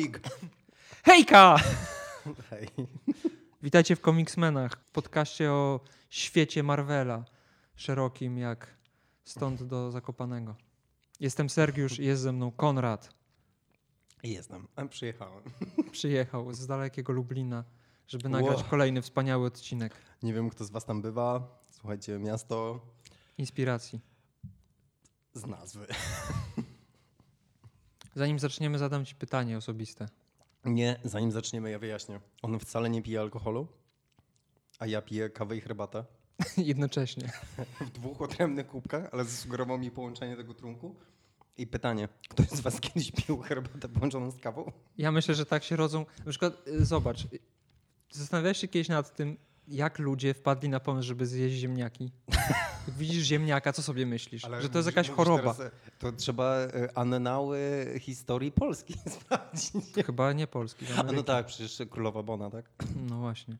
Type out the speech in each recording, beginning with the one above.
Hejka! Hej. Witajcie w Comicsmenach, podcaście o świecie Marvela, szerokim jak stąd do Zakopanego. Jestem Sergiusz i jest ze mną Konrad. Jestem, a przyjechałem. Przyjechał z dalekiego Lublina, żeby nagrać Wow. kolejny wspaniały odcinek Nie wiem, kto z was tam bywa. Słuchajcie, miasto inspiracji. z nazwy. Zanim zaczniemy, zadam ci pytanie osobiste. Nie, zanim zaczniemy, ja wyjaśnię. On wcale nie pije alkoholu, a ja piję kawę i herbatę. Jednocześnie. W dwóch odrębnych kubkach, ale zasugerował mi połączenie tego trunku. I pytanie, ktoś z was kiedyś pił herbatę połączoną z kawą? Ja myślę, że tak się rodzą. Na przykład, y, zobacz, zastanawiałeś się kiedyś nad tym, jak ludzie wpadli na pomysł, żeby zjeść ziemniaki? Widzisz ziemniaka, co sobie myślisz? że to jest jakaś choroba. Teraz, e, to trzeba e, anenały historii Polski sprawdzić. Chyba nie polski. A no tak, przecież królowa Bona, tak? No właśnie.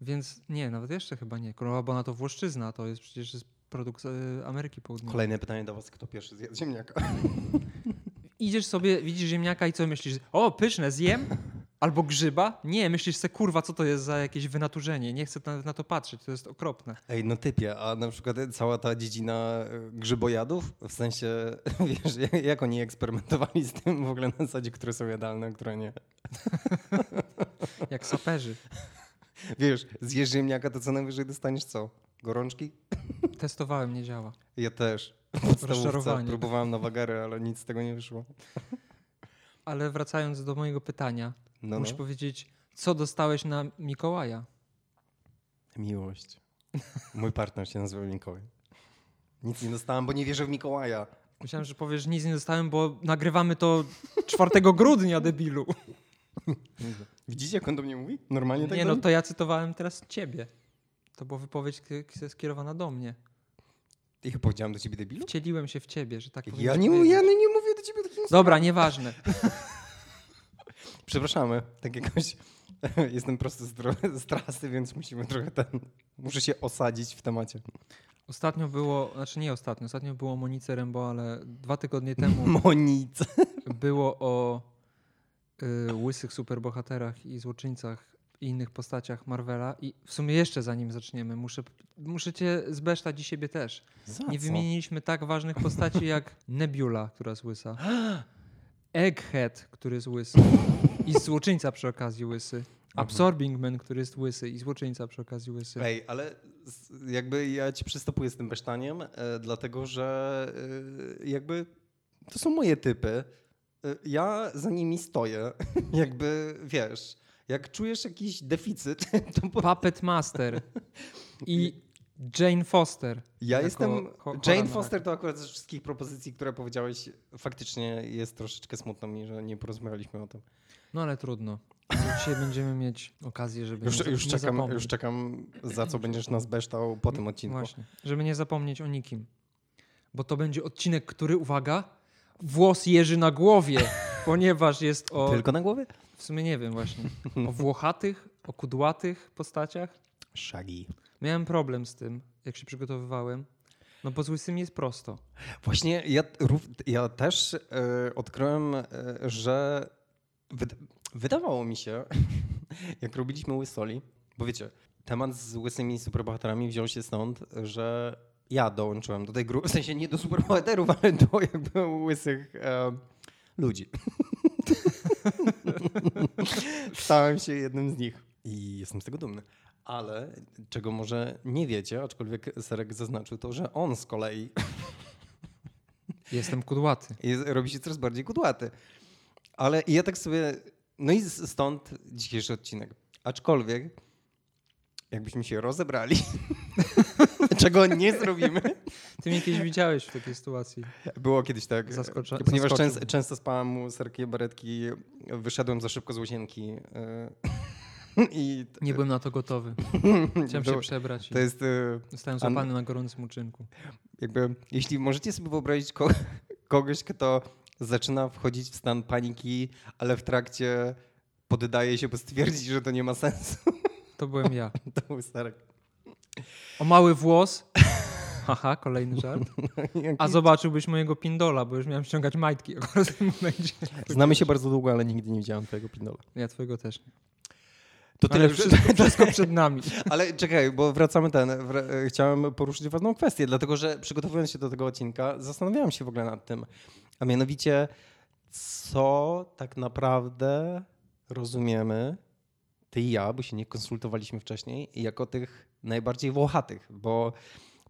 Więc nie, nawet jeszcze chyba nie. Królowa Bona to Włoszczyzna, to jest przecież produkt e, Ameryki Południowej. Kolejne pytanie do was, kto pierwszy zjadł ziemniaka? Idziesz sobie, widzisz ziemniaka i co myślisz? O, pyszne, zjem? Albo grzyba? Nie, myślisz se, kurwa, co to jest za jakieś wynaturzenie? Nie chcę na, na to patrzeć, to jest okropne. Ej, no typie, a na przykład cała ta dziedzina e, grzybojadów, w sensie, wiesz, jak- oni eksperymentowali z tym w ogóle na zasadzie, które są jadalne, a które nie. Jak saperzy. Wiesz, zjesz ziemniaka, to co najwyżej dostaniesz co? Gorączki? Testowałem, nie działa. Ja też. Podstawówce próbowałem na wagary, ale nic z tego nie wyszło. Ale wracając do mojego pytania, No, muszę no. powiedzieć, co dostałeś na Mikołaja? Miłość. Mój partner się nazywa Mikołaj. Nic nie dostałem, bo nie wierzę w Mikołaja. Myślałem, że powiesz, nic nie dostałem, bo nagrywamy to 4 grudnia, debilu. Widzicie, jak on do mnie mówi? Normalnie tak Nie, no to ja cytowałem teraz ciebie. To była wypowiedź skierowana do mnie. Ja powiedziałem do ciebie debilu? Wcieliłem się w ciebie, że tak Ja nie, ja nie mówię do ciebie takim Dobra, nieważne. Przepraszamy, tak jakoś jestem prosto z, z trasy, więc musimy trochę ten, muszę się osadzić w temacie. Ostatnio było, znaczy nie ostatnio, ostatnio było o Monice Rembo, ale dwa tygodnie temu Monice. było o y, łysych superbohaterach i złoczyńcach i innych postaciach Marvela i w sumie jeszcze zanim zaczniemy, muszę, muszę cię zbesztać i siebie też. Za Nie co? wymieniliśmy tak ważnych postaci jak Nebula, która jest łysa, Egghead, który jest łysy i złoczyńca przy okazji łysy, Absorbing Man, który jest łysy i złoczyńca przy okazji łysy. Ej, ale jakby ja ci przystopuję z tym besztaniem, e, dlatego że e, jakby to są moje typy. E, ja za nimi stoję. jakby wiesz, jak czujesz jakiś deficyt, to po... Puppet Master i Jane Foster. ja jestem. Jane Foster to akurat ze wszystkich propozycji, które powiedziałeś, faktycznie jest troszeczkę smutno mi, że nie porozmawialiśmy o tym. No ale trudno. Dzisiaj będziemy mieć okazję, żeby Już, nie, już, nie czekam, zapomnieć. już czekam, za co będziesz nas beształ po tym odcinku. Właśnie, żeby nie zapomnieć o nikim. Bo to będzie odcinek, który, uwaga, włos jeży na głowie, ponieważ jest o, Tylko na głowie? w sumie nie wiem właśnie, o włochatych, o kudłatych postaciach. Shaggy. Miałem problem z tym, jak się przygotowywałem, no bo z łysymi jest prosto. Właśnie ja, ja też e, odkryłem, e, że wydawało mi się, jak robiliśmy Łysoli, bo wiecie, temat z łysymi superbohaterami wziął się stąd, że ja dołączyłem do tej grupy, w sensie nie do superbohaterów, ale do jakby łysych e, ludzi. Stałem się jednym z nich i jestem z tego dumny. Ale czego może nie wiecie, aczkolwiek Serek zaznaczył to, że on z kolei Jestem kudłaty. jest, robi się coraz bardziej kudłaty. Ale ja tak sobie. No i stąd dzisiejszy odcinek. Aczkolwiek, jakbyśmy się rozebrali, czego nie zrobimy. Ty mnie kiedyś widziałeś w takiej sytuacji. Było kiedyś tak. Zaskocza- ponieważ często, często spałem mu serki baretki, wyszedłem za szybko z łazienki. e, I Nie byłem na to gotowy. Chciałem się to, przebrać i to jest. e, zostałem złapany na gorącym uczynku. jakby, jeśli możecie sobie wyobrazić ko- kogoś, kto zaczyna wchodzić w stan paniki, ale w trakcie poddaje się, bo stwierdzi, że to nie ma sensu, To byłem ja. to był Starek. O mały włos Haha, kolejny żart. Jaki- A zobaczyłbyś mojego pindola, bo już miałem ściągać majtki w tym momencie. Znamy się bardzo długo, ale nigdy nie widziałem twojego pindola. Ja twojego też nie. To tyle. wszystko, wszystko przed nami. Ale czekaj, bo wracamy ten. Chciałem poruszyć ważną kwestię, dlatego że przygotowując się do tego odcinka, zastanawiałem się w ogóle nad tym. A mianowicie, co tak naprawdę rozumiemy, ty i ja, bo się nie konsultowaliśmy wcześniej, jako tych najbardziej włochatych, bo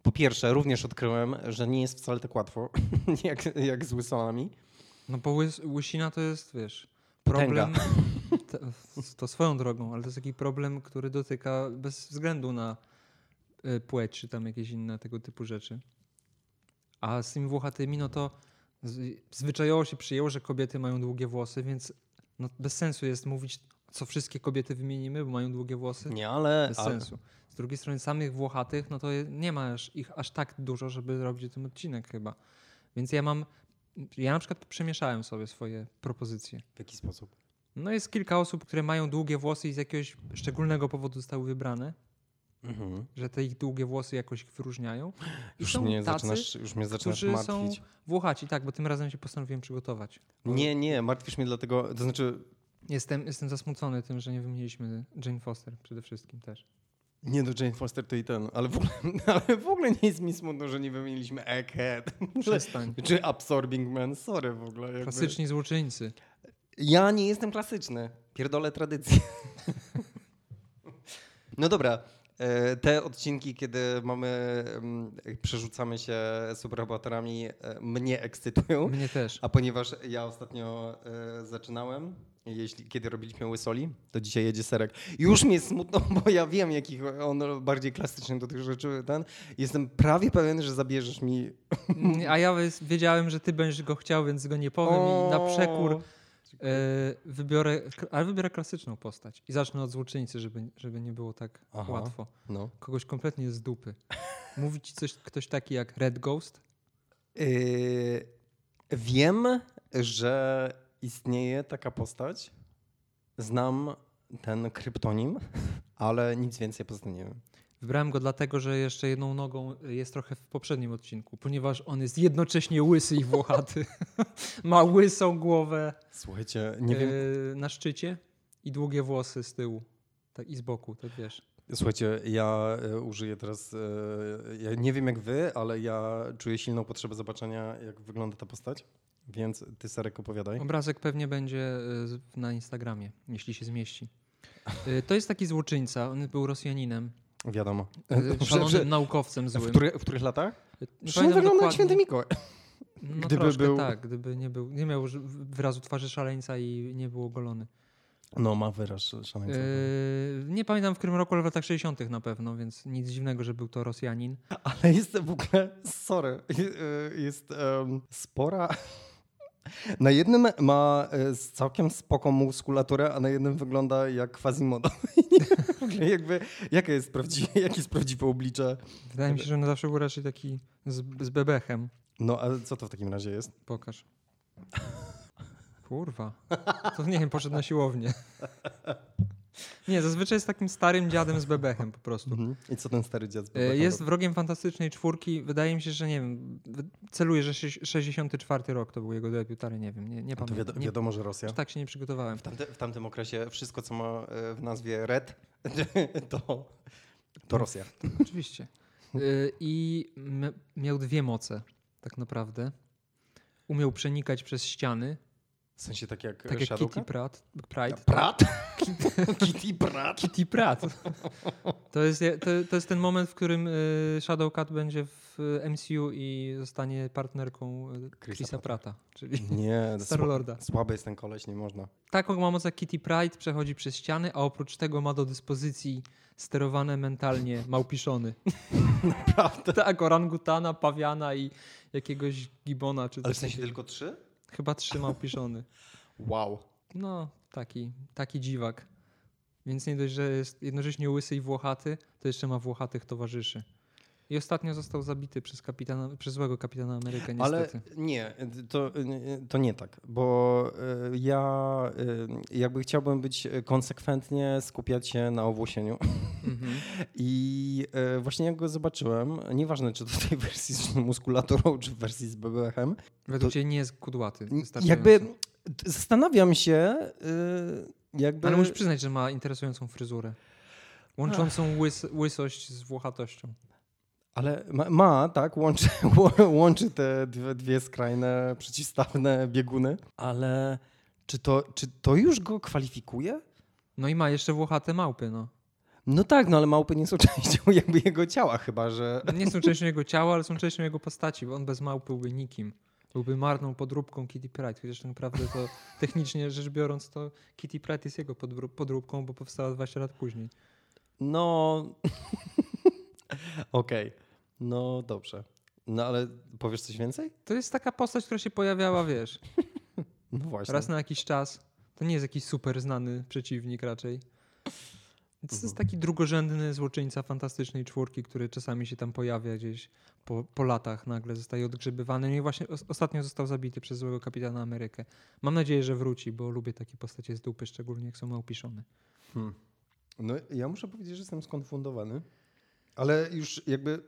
po pierwsze, również odkryłem, że nie jest wcale tak łatwo, jak, jak z łysonami. No bo łys, łysina to jest, wiesz, problem, te, to swoją drogą, ale to jest taki problem, który dotyka bez względu na y, płeć, czy tam jakieś inne tego typu rzeczy. A z tymi włochatymi, no to zwyczajowo się przyjęło, że kobiety mają długie włosy, więc no, bez sensu jest mówić, co wszystkie kobiety wymienimy, bo mają długie włosy. Nie, ale... Bez ale sensu. Z drugiej strony samych Włochatych, no to nie ma ich aż tak dużo, żeby robić o tym odcinek chyba. Więc ja mam, ja na przykład przemieszałem sobie swoje propozycje. w jaki sposób? No jest kilka osób, które mają długie włosy i z jakiegoś szczególnego powodu zostały wybrane, Mhm. że te ich długie włosy jakoś ich wyróżniają. I Już są mnie, tacy, zaczynasz, już mnie zaczynasz którzy są martwić. Włochaci, tak, bo tym razem się postanowiłem przygotować. Nie, nie, martwisz mnie dlatego, to znaczy, Jestem, jestem zasmucony tym, że nie wymieniliśmy Jane Foster przede wszystkim też. nie do Jane Foster to i ten, ale w ogóle, ale w ogóle nie jest mi smutno, że nie wymieniliśmy Egghead, Przestań. czy Absorbing Man, sorry w ogóle. Jakby. Klasyczni złoczyńcy. Ja nie jestem klasyczny, pierdolę tradycję. no dobra, te odcinki, kiedy mamy, mm, przerzucamy się superbohaterami, e, mnie ekscytują. Mnie też. A ponieważ ja ostatnio e, zaczynałem, jeśli, kiedy robiliśmy łysoli, to dzisiaj jedzie serek. Już mi jest smutno, bo ja wiem, jakich on bardziej klasyczny do tych rzeczy ten. Jestem prawie pewien, że zabierzesz mi. A ja wiedziałem, że ty będziesz go chciał, więc go nie powiem i na przekór O, e, wybiorę, ale wybiorę klasyczną postać i zacznę od złoczyńcy, żeby, żeby nie było tak Aha. łatwo. No. Kogoś kompletnie z dupy. Mówi ci coś, ktoś taki jak Red Ghost? Yy, wiem, że istnieje taka postać. Znam ten kryptonim, ale nic więcej poza tym nie wiem. Wybrałem go dlatego, że jeszcze jedną nogą jest trochę w poprzednim odcinku, ponieważ on jest jednocześnie łysy i włochaty. Ma łysą głowę Słuchajcie, nie wiem. e, na szczycie i długie włosy z tyłu tak, i z boku, tak wiesz. Słuchajcie, ja e, użyję teraz. E, ja nie wiem jak wy, ale ja czuję silną potrzebę zobaczenia, jak wygląda ta postać. Więc ty, Sarek, opowiadaj. Obrazek pewnie będzie na Instagramie, jeśli się zmieści. To jest taki złoczyńca, on był Rosjaninem, Wiadomo. e, Dobrze, szalonym naukowcem w, złym. których, w których latach? Nie Przecież wygląda jak święty Mikołaj. No gdyby troszkę był- tak, gdyby nie był, nie miał wyrazu twarzy szaleńca i nie był ogolony. No, ma wyraz szaleńca. Yy, nie pamiętam w którym roku, ale w latach 60. na pewno, więc nic dziwnego, że był to Rosjanin. Ale jest w ogóle, sorry, jest em, spora. Na jednym ma e, całkiem spoko muskulaturę, a na jednym wygląda jak Quasimodo. Jakby, jakie jest prawdziwe, jakie jest prawdziwe oblicze? Wydaje mi się, że on zawsze był raczej taki z, z bebechem. No, a co to w takim razie jest? Pokaż. Kurwa. To nie wiem, poszedł na siłownię. Nie, zazwyczaj jest takim starym dziadem z bebechem po prostu. Mhm. I co ten stary dziad z E, bebechem Jest wrogiem fantastycznej czwórki. Wydaje mi się, że nie wiem. Celuje, że sześ- 64 rok to był jego debiut, ale nie wiem. Nie, nie To pamiętam. wiado- wiadomo, że Rosja. tak się nie przygotowałem. W, tamte, w tamtym okresie wszystko, co ma e, w nazwie Red, to, to Rosja. Oczywiście. Y, I miał dwie moce, tak naprawdę. Umiał przenikać przez ściany, W sensie tak jak tak jak Shadowcat? Kitty Pratt. Pride. Prat? Kitty Prat? Kitty Pratt. To jest, je- to, to jest ten moment, w którym y, Shadowcat będzie w y, MCU i zostanie partnerką Chrisa Prata, czyli Nie, Star-Lorda. sła- słaby jest ten koleś, nie można. Taką ma moc jak Kitty Pride, przechodzi przez ściany, a oprócz tego ma do dyspozycji sterowane mentalnie małpiszony. Prawda? tak, orangutana, pawiana i jakiegoś gibona czy Ale w sensie tylko trzy? Chyba trzy małpiszony. Wow. No, taki, taki dziwak. Więc nie dość, że jest jednocześnie łysy i włochaty, to jeszcze ma włochatych towarzyszy. I ostatnio został zabity przez, kapitana, przez złego kapitana Amerykę, Ale niestety. nie, to, to nie tak, bo y, ja y, jakby chciałbym być konsekwentnie skupiać się na owłosieniu. Mhm. I y, właśnie jak go zobaczyłem, nieważne czy to w tej wersji z muskulaturą, czy w wersji z BBH-em, Według to- ciebie nie jest kudłaty. jakby zastanawiam się, jakby... Ale musisz przyznać, że ma interesującą fryzurę. Łączącą łys, łysość z włochatością. Ale ma, ma tak, łączy, łą- łączy te dwie, dwie skrajne, przeciwstawne bieguny, ale czy to, czy to już go kwalifikuje? No i ma jeszcze włochate małpy, no. No tak, no ale małpy nie są częścią jakby jego ciała chyba, że... Nie są częścią jego ciała, ale są częścią jego postaci, bo on bez małp byłby nikim. Byłby marną podróbką Kitty Pryde, chociaż tak naprawdę to technicznie rzecz biorąc to Kitty Pryde jest jego podró- podróbką, bo powstała 20 lat później. No... Okej, no dobrze. No ale powiesz coś więcej? To jest taka postać, która się pojawiała, wiesz, No właśnie. raz na jakiś czas. To nie jest jakiś super znany przeciwnik raczej. To jest Mhm. taki drugorzędny złoczyńca fantastycznej czwórki, który czasami się tam pojawia gdzieś po, po latach, nagle zostaje odgrzebywany. No i właśnie os- ostatnio został zabity przez złego kapitana Amerykę. Mam nadzieję, że wróci, bo lubię takie postacie z dupy, szczególnie jak są małpiszone. Hmm. No ja muszę powiedzieć, że jestem skonfundowany, ale już jakby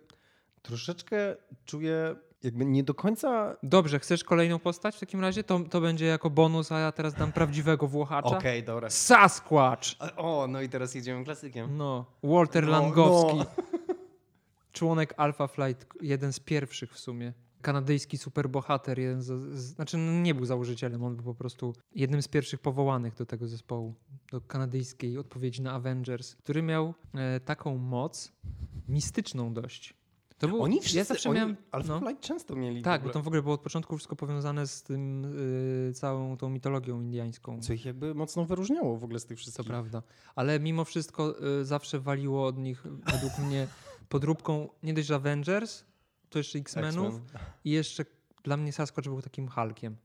troszeczkę czuję jakby nie do końca... Dobrze, chcesz kolejną postać w takim razie? To, to będzie jako bonus, a ja teraz dam prawdziwego Włochacza. Okej, dobra. Sasquatch! O, no i teraz jedziemy klasykiem. No, Walter No, Langowski. no. Członek Alpha Flight, jeden z pierwszych w sumie. Kanadyjski superbohater, jeden z, z, znaczy no nie był założycielem, on był po prostu jednym z pierwszych powołanych do tego zespołu, do kanadyjskiej odpowiedzi na Avengers, który miał e, taką moc mistyczną dość. To był, Oni wszyscy, ja zawsze oni, miałem, Alpha no. Flight często mieli tak, bo to w ogóle było od początku wszystko powiązane z tym y, całą tą mitologią indiańską. co ich jakby mocno wyróżniało w ogóle z tych wszystkich. prawda. Ale mimo wszystko y, zawsze waliło od nich według mnie podróbką nie dość Avengers, to jeszcze X-Menów X-Men. i jeszcze dla mnie Sasquatch był takim Hulkiem.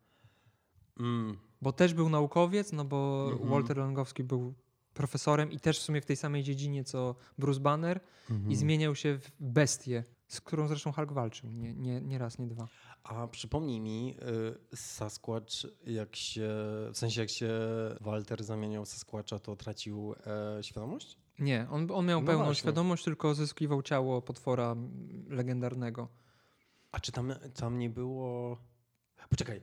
Mm. Bo też był naukowiec, no bo Mhm. Walter Langowski był profesorem i też w sumie w tej samej dziedzinie co Bruce Banner Mhm. i zmieniał się w bestię, z którą zresztą Hulk walczył. Nie, nie, nie raz, nie dwa. A przypomnij mi, y, Sasquatch, jak się, w sensie jak się Walter zamieniał w Sasquatcha, to tracił e, świadomość? Nie, on, on miał No pełną właśnie. świadomość, tylko zyskiwał ciało potwora legendarnego. A czy tam, tam nie było... Poczekaj,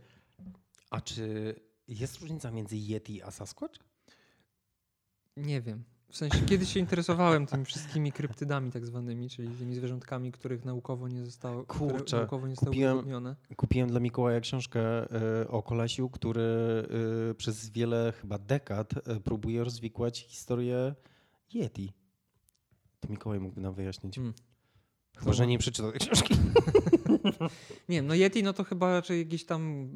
a czy jest różnica między Yeti a Sasquatch? Nie wiem. W sensie kiedyś się interesowałem tymi wszystkimi kryptydami tak zwanymi, czyli tymi zwierzątkami, których naukowo nie zostało, Kurczę, naukowo nie zostały kupiłem- udowodnione. Kupiłem dla Mikołaja książkę e, o kolesiu, który e, przez wiele chyba dekad e, próbuje rozwikłać historię Yeti. To Mikołaj mógłby nam wyjaśnić. Mm. Chyba, że nie przeczytał tej książki. Nie wiem, no Yeti no to chyba raczej jakieś tam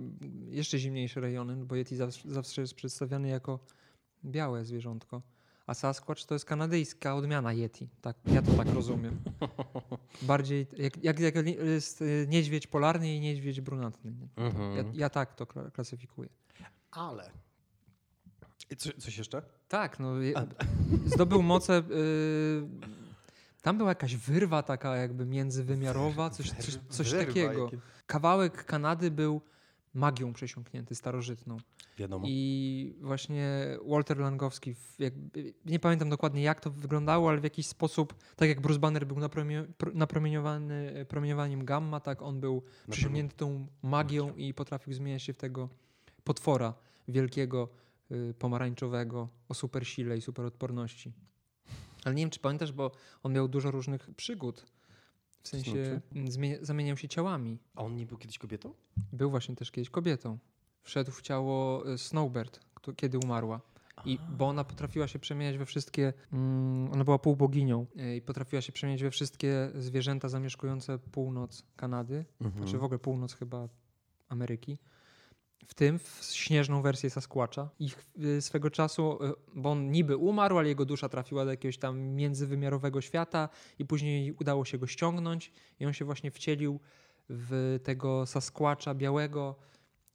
jeszcze zimniejsze rejony, bo Yeti zawsze, zawsze jest przedstawiany jako białe zwierzątko. A Sasquatch to jest kanadyjska odmiana Yeti. Tak, ja to tak rozumiem. Bardziej jak, jak, jak jest y, niedźwiedź polarny i niedźwiedź brunatny. Mhm. Ja, ja tak to kla- klasyfikuję. Ale. I Co, coś jeszcze? Tak, no A- zdobył moce. y, tam była jakaś wyrwa taka jakby międzywymiarowa, coś, coś, coś Wyrwa takiego. jakie- Kawałek Kanady był magią przesiąknięty, starożytną. Wiadomo. I właśnie Walter Langowski, jakby, nie pamiętam dokładnie jak to wyglądało, ale w jakiś sposób, tak jak Bruce Banner był napromie, pro- napromieniowany e, promieniowaniem gamma, tak on był przesiąknięty tą magią i potrafił zmieniać się w tego potwora wielkiego, y, pomarańczowego, o super sile i super odporności. Ale nie wiem, czy pamiętasz, bo on miał dużo różnych przygód. W sensie Znaczy? mm, zamieniał się ciałami. A on nie był kiedyś kobietą? Był właśnie też kiedyś kobietą. Wszedł w ciało y, Snowbird, kto- kiedy umarła. I, bo ona potrafiła się przemieniać we wszystkie. Mm, ona była półboginią y, i potrafiła się przemieniać we wszystkie zwierzęta zamieszkujące północ Kanady, Mhm. czy w ogóle północ chyba Ameryki. W tym w śnieżną wersję Sasquatcha. I ch- y, swego czasu, y, bo on niby umarł, ale jego dusza trafiła do jakiegoś tam międzywymiarowego świata i później udało się go ściągnąć i on się właśnie wcielił w tego Sasquatcha białego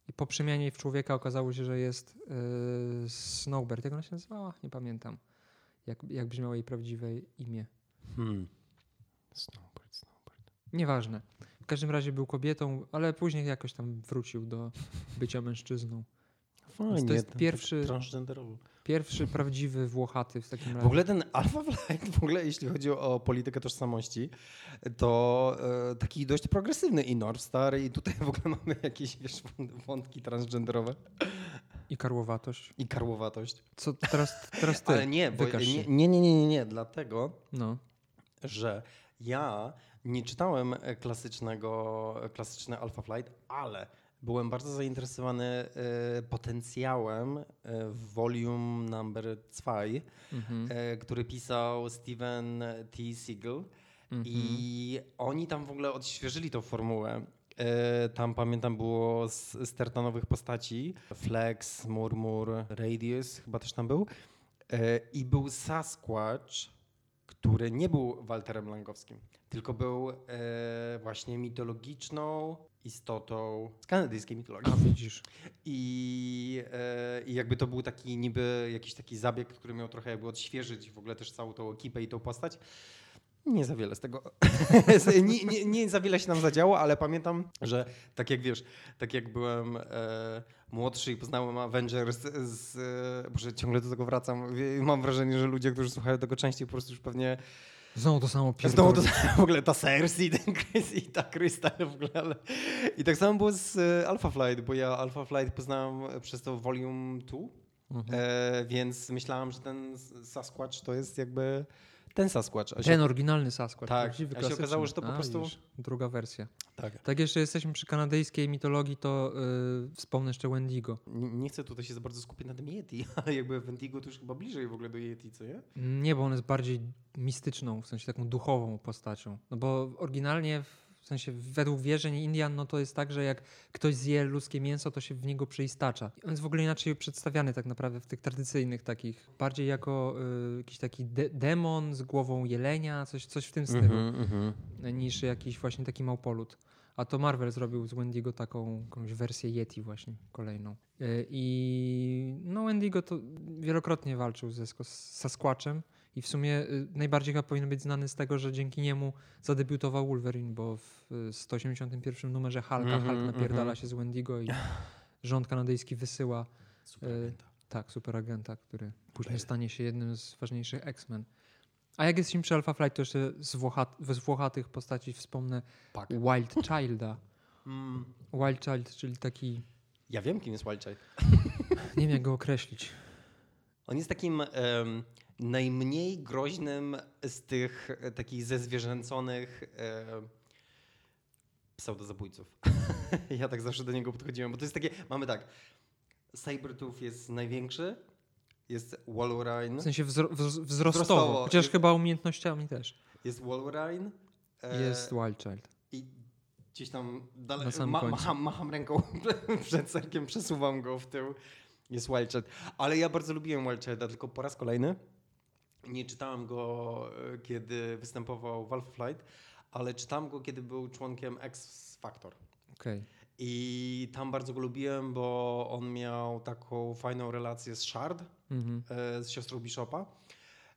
i po przemianie w człowieka okazało się, że jest yy, Snowbird. Jak ona się nazywała? Nie pamiętam. Jak, jak brzmiało jej prawdziwe imię. Hmm. Snowbird, Snowbird. Nieważne. W każdym razie był kobietą, ale później jakoś tam wrócił do bycia mężczyzną. Fajnie. to jest pierwszy-. Pierwszy prawdziwy Włochaty w takim W razie. ogóle ten Alpha Flight, w ogóle jeśli chodzi o politykę tożsamości, to e, taki dość progresywny i North Star i tutaj w ogóle mamy jakieś wiesz, wątki transgenderowe I karłowatość. i karłowatość. Co teraz, teraz ty? Ale nie, bo nie, nie, nie, nie, nie, dlatego, No. że ja nie czytałem e, klasycznego, e, klasyczny Alpha Flight, ale byłem bardzo zainteresowany e, potencjałem w volume number 2, Mhm. który pisał Steven T. Siegel. Mhm. I oni tam w ogóle odświeżyli tą formułę. Tam pamiętam było z sterta nowych postaci. Flex, Murmur, Radius chyba też tam był. I był Sasquatch, który nie był Walterem Langowskim, tylko był e, właśnie mitologiczną istotą z kanadyjskiej mitologii. A widzisz. I, e, I jakby to był taki niby jakiś taki zabieg, który miał trochę jakby odświeżyć w ogóle też całą tą ekipę i tą postać. Nie za wiele z tego. nie, nie, nie za wiele się nam zadziało, ale pamiętam, że tak jak wiesz, tak jak byłem e, młodszy i poznałem Avengers z. E, Boże, ciągle do tego wracam. Mam wrażenie, że ludzie, którzy słuchają tego częściej, po prostu już pewnie Znowu to samo Znowu pierdolę. to w ogóle ta Cersei, ten Chris i ta Krystal w ogóle, ale... I tak samo było z e, Alpha Flight, bo ja Alpha Flight poznałem przez to Volume 2, Mhm. e, więc myślałem, że ten Sasquatch to jest jakby ten Sasquatch. Się- Ten oryginalny Sasquatch. Tak, prawdziwy, a się okazało, że to po A, prostu- druga wersja. tak. Tak jeszcze jesteśmy przy kanadyjskiej mitologii, to yy, wspomnę jeszcze Wendigo. Nie, nie chcę tutaj się za bardzo skupić na tym Yeti, ale jakby Wendigo to już chyba bliżej w ogóle do Yeti, co nie? Nie, bo on jest bardziej mistyczną, w sensie taką duchową postacią. No bo oryginalnie, w sensie według wierzeń Indian, no to jest tak, że jak ktoś zje ludzkie mięso, to się w niego przeistacza. I On jest w ogóle inaczej przedstawiany tak naprawdę w tych tradycyjnych takich, bardziej jako y, jakiś taki de- demon z głową jelenia, coś, coś w tym stylu, mhm. niż jakiś właśnie taki małpolut. A to Marvel zrobił z Wendigo taką jakąś wersję Yeti właśnie, kolejną. Y, I no Wendigo to wielokrotnie walczył ze Sasquatchem i w sumie y, najbardziej chyba powinien być znany z tego, że dzięki niemu zadebiutował Wolverine, bo w y, 181 numerze Hulka Mhm, Hulk napierdala mhm. się z Wendigo i rząd kanadyjski wysyła Super. Y, tak, superagenta, który później stanie się jednym z ważniejszych X-Men. A jak jesteśmy przy Alpha Flight, to jeszcze z, Włochat- z włochatych postaci wspomnę Pak. Wild Childa. Mm. Wild Child, czyli taki, Ja wiem, kim jest Wildchild. nie wiem jak go określić. On jest takim em, najmniej groźnym z tych e, takich zezwierzęconych e, pseudozabójców. ja tak zawsze do niego podchodziłem, bo to jest takie, mamy tak, Sabertooth jest największy, jest Wolverine, W sensie wzro- wz- wzrostowo, Wzrostowo. chociaż chyba umiejętnościami też. jest Wolverine e, Jest Wild Child. i gdzieś tam dalej, ma, macham, macham ręką przed serkiem, przesuwam go w tył. Jest Wildchild. Ale ja bardzo lubiłem Wildchilda, tylko po raz kolejny nie czytałem go, e, kiedy występował w Alpha Flight, ale czytałem go, kiedy był członkiem X Factor. Okej. I tam bardzo go lubiłem, bo on miał taką fajną relację z Shard, Mhm. e, z siostrą Bishopa.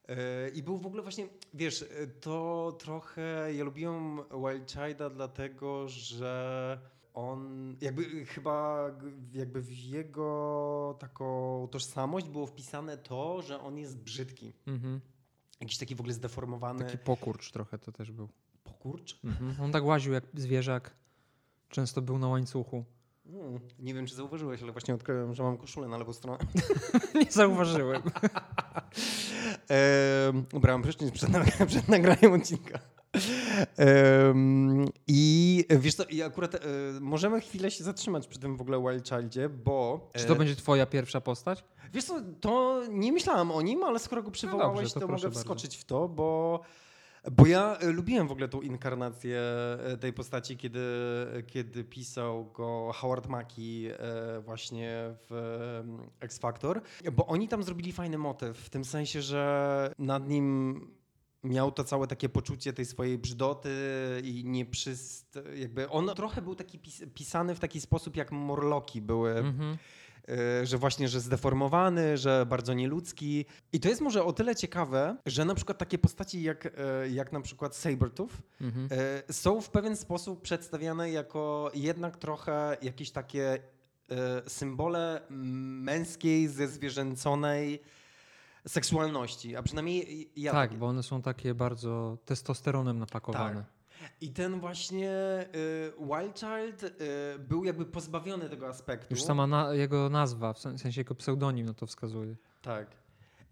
E, I był w ogóle właśnie, wiesz, to trochę, ja lubiłem Wild Childa dlatego, że on, jakby chyba g- jakby w jego taką tożsamość było wpisane to, że on jest brzydki. Mhm. Jakiś taki w ogóle zdeformowany Taki pokurcz trochę to też był. pokurcz. Mhm. On tak łaził jak zwierzak. Często był na łańcuchu. Mm, nie wiem, czy zauważyłeś, ale właśnie odkryłem, że mam koszulę na lewą stronę. Nie zauważyłem. Ehm, Ubrałem prysznic przed, przed nagraniem odcinka. I wiesz co, i akurat e, możemy chwilę się zatrzymać przy tym w ogóle Wild Childzie, bo... Czy to e, będzie twoja pierwsza postać? Wiesz co, to nie myślałam o nim, ale skoro go przywołałeś, No dobrze, to to, mogę bardzo. wskoczyć w to, bo... Bo ja e, lubiłem w ogóle tą inkarnację tej postaci, kiedy, kiedy pisał go Howard Mackie właśnie w X Factor, bo oni tam zrobili fajny motyw, w tym sensie, że nad nim miał to całe takie poczucie tej swojej brzydoty i nieprzyst... jakby on trochę był taki pis, pisany w taki sposób, jak Morloki były Mhm. e, że właśnie, że zdeformowany, że bardzo nieludzki. I to jest może o tyle ciekawe, że na przykład takie postaci jak, e, jak na przykład Sabertooth Mhm. e, są w pewien sposób przedstawiane jako jednak trochę jakieś takie symbole męskiej, zezwierzęconej seksualności, a przynajmniej ja tak, tak bo one są takie bardzo testosteronem napakowane. I ten właśnie y, Wild Child y, był jakby pozbawiony tego aspektu. Już sama na, jego nazwa, w sen- sensie jego pseudonim, no to wskazuje. Tak.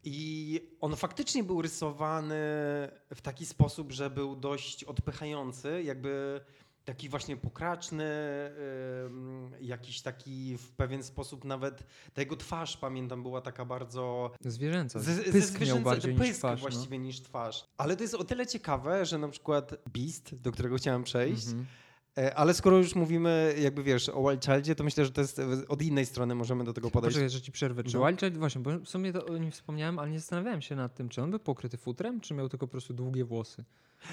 I on faktycznie był rysowany w taki sposób, że był dość odpychający, jakby taki właśnie pokraczny, jakiś taki w pewien sposób nawet, ta jego twarz, pamiętam, była taka bardzo Zwierzęca. Ze Pysk miał zwierzęce- bardziej pysk niż twarz. No. właściwie niż twarz. Ale to jest o tyle ciekawe, że na przykład Beast, do którego chciałem przejść, Mhm. e, ale skoro już mówimy jakby wiesz o Wild Childzie, to myślę, że to jest e, od innej strony możemy do tego podejść. Poczekaj, że ci przerwę. Czy No. Wild Child, właśnie, bo w sumie to o nim wspomniałem, ale nie zastanawiałem się nad tym, czy on był pokryty futrem, czy miał tylko po prostu długie włosy.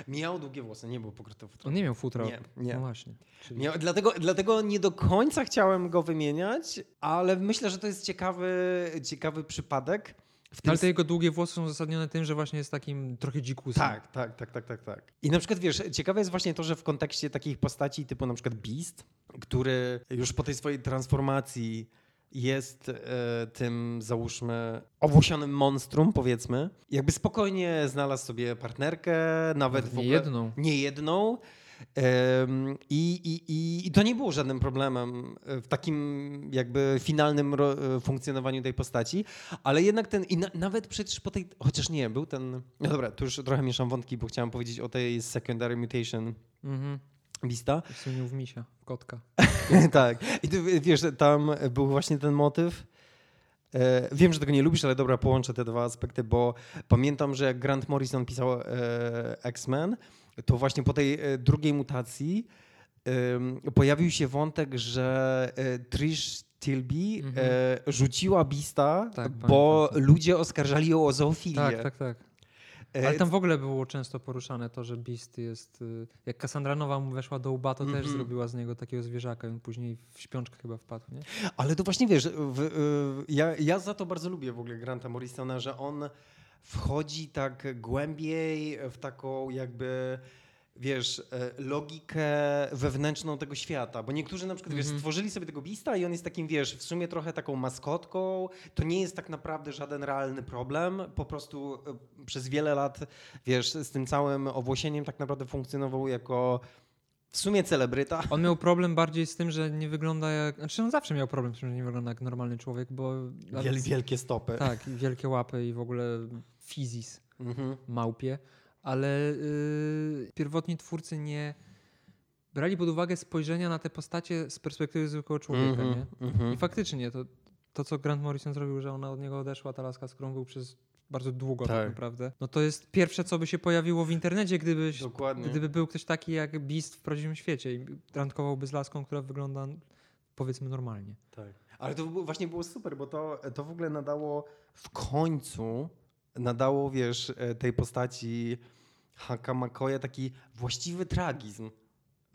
Miał długie włosy, nie był pokryty futrem. On nie miał futra. Nie, nie. No właśnie. Czyli... Miał, dlatego, dlatego nie do końca chciałem go wymieniać, ale myślę, że to jest ciekawy, ciekawy przypadek. W tym Ale te jego długie włosy są uzasadnione tym, że właśnie jest takim trochę dzikusem. Tak, tak, tak, tak, tak, tak. I na przykład wiesz, ciekawe jest właśnie to, że w kontekście takich postaci typu na przykład Beast, który już po tej swojej transformacji jest e, tym, załóżmy, owłosionym monstrum, powiedzmy, jakby spokojnie znalazł sobie partnerkę, nawet w nie ogóle... jedną. Nie jedną. I, i, i, to nie było żadnym problemem w takim jakby finalnym ro, funkcjonowaniu tej postaci, ale jednak ten, i na, nawet przecież po tej, chociaż nie, był ten, no dobra, tu już trochę mieszam wątki, bo chciałem powiedzieć o tej secondary mutation Mhm. Beasta. Zmienił w misia, w kotka. tak, i ty, wiesz, tam był właśnie ten motyw, E, Wiem, że tego nie lubisz, ale dobra, połączę te dwa aspekty, bo pamiętam, że jak Grant Morrison pisał e, X-Men, to właśnie po tej e, drugiej mutacji pojawił się wątek, że e, Trish Tilby Mhm. e, rzuciła Beasta, Tak, bo pamiętam ludzie oskarżali ją o zoofilię. Tak, tak, tak. Ale tam w ogóle było często poruszane to, że Beast jest... y, Jak Cassandra Nowa mu weszła do łba, to też Mhm. zrobiła z niego takiego zwierzaka i on później w śpiączkę chyba wpadł, nie? Ale to właśnie wiesz, w, y, ja, ja za to bardzo lubię w ogóle Granta Morrisona, że on wchodzi tak głębiej w taką jakby wiesz, e, logikę wewnętrzną tego świata, bo niektórzy na przykład, wiesz, Mhm. stworzyli sobie tego Beasta i on jest takim, wiesz, w sumie trochę taką maskotką, to nie jest tak naprawdę żaden realny problem, po prostu e, przez wiele lat, wiesz, z tym całym owłosieniem tak naprawdę funkcjonował jako w sumie celebryta. On miał problem bardziej z tym, że nie wygląda jak... Znaczy on zawsze miał problem z tym, że nie wygląda jak normalny człowiek, bo... Wiel, wielkie stopy. Tak, i wielkie łapy i w ogóle fizis Mhm. małpie, ale yy, pierwotni twórcy nie brali pod uwagę spojrzenia na te postacie z perspektywy zwykłego człowieka, Mhm, nie? mhm. I faktycznie to, to, co Grant Morrison zrobił, że ona od niego odeszła, ta laska, z którą był przez bardzo długo tak, Tak. naprawdę, no to jest pierwsze, co by się pojawiło w internecie, gdybyś, Dokładnie. gdyby był ktoś taki jak Beast w prawdziwym świecie i randkowałby z laską, która wygląda powiedzmy normalnie. Tak. Ale to właśnie było super, bo to, to w ogóle nadało w końcu, nadało, wiesz, e, tej postaci Haka Makoya taki właściwy tragizm.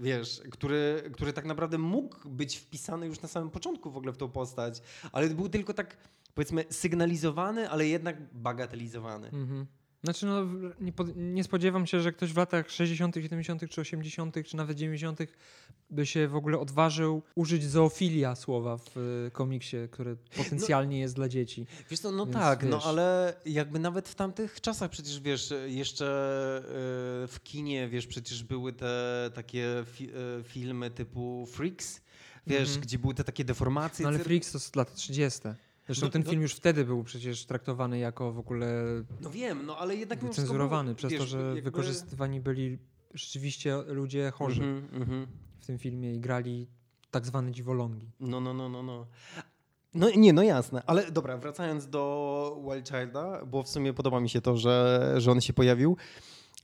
Wiesz, który, który tak naprawdę mógł być wpisany już na samym początku w ogóle w tą postać, ale był tylko tak, powiedzmy, sygnalizowany, ale jednak bagatelizowany. Mhm. Znaczy, no, nie, nie spodziewam się, że ktoś w latach 60., 70., czy 80., czy nawet 90. by się w ogóle odważył użyć zoofilia słowa w y, komiksie, które potencjalnie jest dla dzieci. Wiesz co, no Więc tak, no wiesz. ale jakby nawet w tamtych czasach przecież, wiesz, jeszcze e, w kinie, wiesz, przecież były te takie fi e, filmy typu Freaks, wiesz, Mhm. gdzie były te takie deformacje. No ale Freaks to z lat 30. Zresztą No- ten no- film już wtedy był przecież traktowany jako w ogóle No wiem, no ale jednak wycenzurowany, było, przez to, wiesz, że jakby- wykorzystywani byli rzeczywiście ludzie chorzy Mhm, mhm. w tym filmie i grali tak zwane dziwolągi. No, no, no, no, no. No nie, no jasne, ale dobra, wracając do Wild Childa, bo w sumie podoba mi się to, że, że on się pojawił.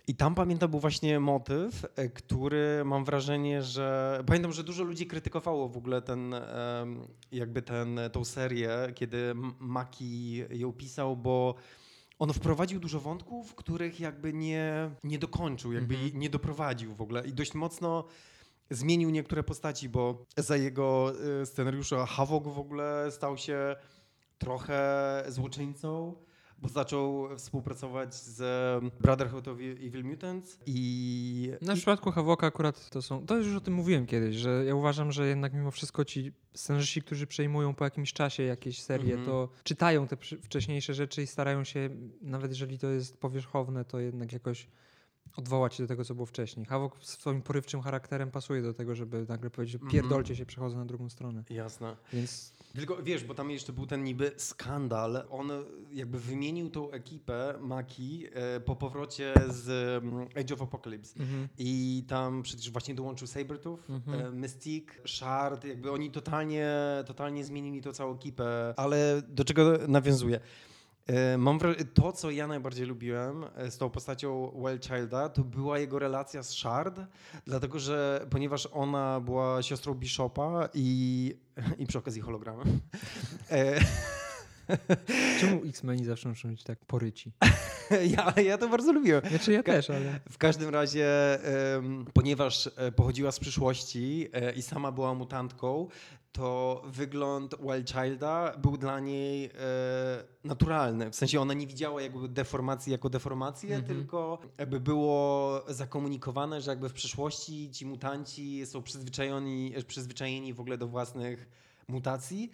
I tam pamiętam był właśnie motyw, e, który mam wrażenie, że pamiętam, że dużo ludzi krytykowało w ogóle ten, jakby ten, tą serię, kiedy Maki ją pisał, bo on wprowadził dużo wątków, których jakby nie, nie dokończył, jakby Mhm. nie doprowadził w ogóle i dość mocno zmienił niektóre postaci, bo za jego y, scenariusza Havok w ogóle stał się trochę złoczyńcą, bo zaczął współpracować z Brotherhood of Evil Mutants i... Na i- przypadku Havoka akurat to są, to już o tym mówiłem kiedyś, że ja uważam, że jednak mimo wszystko ci scenarzyści, którzy przejmują po jakimś czasie jakieś serie, Mhm. to czytają te wcześniejsze rzeczy i starają się, nawet jeżeli to jest powierzchowne, to jednak jakoś odwołać się do tego, co było wcześniej. Havok swoim porywczym charakterem pasuje do tego, żeby nagle powiedzieć, Mhm. pierdolcie się, przechodzę na drugą stronę. Jasne. Więc Tylko wiesz, bo tam jeszcze był ten niby skandal. On jakby wymienił tą ekipę Maki e, po powrocie z mm, Age of Apocalypse. I tam przecież właśnie dołączył Sabertooth, Mhm. e, Mystique, Shard, jakby oni totalnie, totalnie zmienili tą całą ekipę. Ale do czego nawiązuję? E, Mam wrażenie, to co ja najbardziej lubiłem e, z tą postacią Wellchilda, to była jego relacja z Shard, dlatego że ponieważ ona była siostrą Bishopa i, i przy okazji hologramem. Czemu X-Meni zawsze muszą być tak poryci? ja, ja to bardzo lubiłem. Znaczy ja też, ale... W każdym razie, em, ponieważ e, pochodziła z przyszłości e, i sama była mutantką, to wygląd Wildchilda był dla niej e, naturalny. W sensie ona nie widziała jakby deformacji jako deformację, Mhm. tylko jakby było zakomunikowane, że jakby w przyszłości ci mutanci są przyzwyczajeni, przyzwyczajeni w ogóle do własnych mutacji.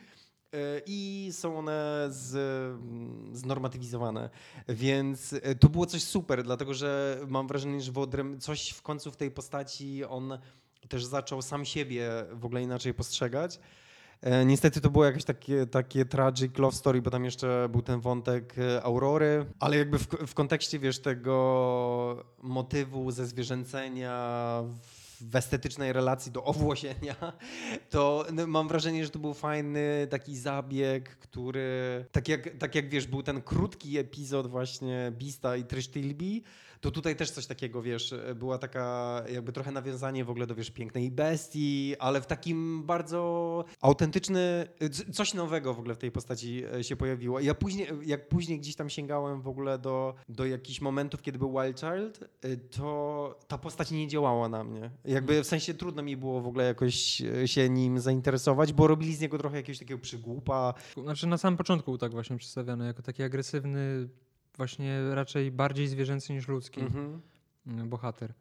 E, I są one z, mm, znormatywizowane. Więc e, to było coś super, dlatego że mam wrażenie, że Wodrem coś w końcu w tej postaci on też zaczął sam siebie w ogóle inaczej postrzegać. E, Niestety to było jakieś takie, takie tragic love story, bo tam jeszcze był ten wątek Aurory, ale jakby w, w kontekście, wiesz, tego motywu ze zwierzęcenia w estetycznej relacji do owłosienia, to no, mam wrażenie, że to był fajny taki zabieg, który, tak jak, tak jak wiesz, był ten krótki epizod właśnie Bista i Trish Tilby, to tutaj też coś takiego, wiesz, była taka jakby trochę nawiązanie w ogóle do, wiesz, pięknej bestii, ale w takim bardzo autentyczny, coś nowego w ogóle w tej postaci e, się pojawiło. Ja później, jak później gdzieś tam sięgałem w ogóle do, do jakichś momentów, kiedy był Wild Child, e, to ta postać nie działała na mnie. Jakby w sensie trudno mi było w ogóle jakoś e, się nim zainteresować, bo robili z niego trochę jakiegoś takiego przygłupa. Znaczy na samym początku był tak właśnie przedstawiany, jako taki agresywny, właśnie raczej bardziej zwierzęcy niż ludzki Mhm. bohater.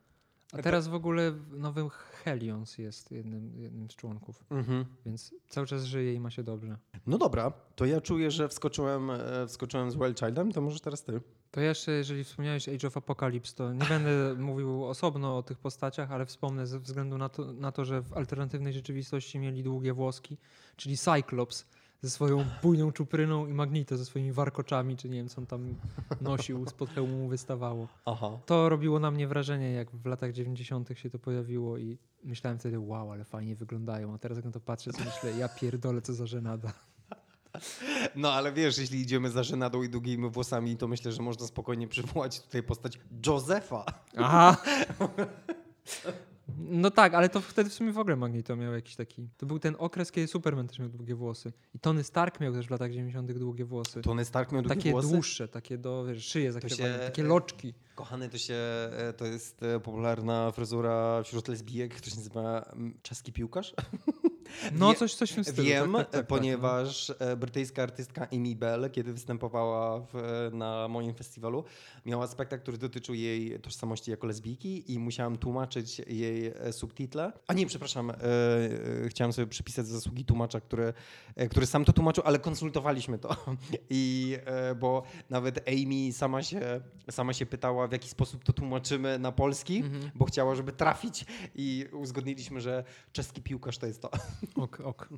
A teraz w ogóle nowy Helions jest jednym, jednym z członków, Mhm. więc cały czas żyje i ma się dobrze. No dobra, to ja czuję, że wskoczyłem, e, wskoczyłem z Wild Childem, to może teraz ty. To jeszcze, jeżeli wspomniałeś Age of Apocalypse, to nie będę mówił osobno o tych postaciach, ale wspomnę ze względu na to, na to, że w alternatywnej rzeczywistości mieli długie włoski, czyli Cyclops ze swoją bujną czupryną i Magneto ze swoimi warkoczami, czy nie wiem, co on tam nosił, spod hełmu mu wystawało. Aha. To robiło na mnie wrażenie, jak w latach 90. się to pojawiło i myślałem wtedy, wow, ale fajnie wyglądają. A teraz jak na to patrzę, to myślę, ja pierdolę, co za żenada. No ale wiesz, jeśli idziemy za żenadą i długimi włosami, to myślę, że można spokojnie przywołać tutaj postać Josefa. Aha! No tak, ale to wtedy w sumie w ogóle Magneto miał jakiś taki... To był ten okres, kiedy Superman też miał długie włosy. I Tony Stark miał też w latach 90. długie włosy. Tony Stark miał długie Takie włosy. dłuższe, takie do wiesz, szyję zakrywane, się- takie loczki. Kochany, to się, e, to jest e, popularna fryzura wśród lesbijek, która się nazywa mm, czeski piłkarz. No coś, coś w tym stylu. Wiem, tak, tak, tak, tak, ponieważ e, brytyjska artystka Amy Bell, kiedy występowała w, na moim festiwalu, miała spektakl, który dotyczył jej tożsamości jako lesbijki i musiałam tłumaczyć jej e, subtitle. A nie, przepraszam, e, e, chciałem sobie przypisać zasługi tłumacza, który, e, który sam to tłumaczył, ale konsultowaliśmy to. I e, bo nawet Amy sama się, sama się pytała, w jaki sposób to tłumaczymy na polski, Mhm. bo chciała, żeby trafić i uzgodniliśmy, że czeski piłkarz to jest to. Ok, ok.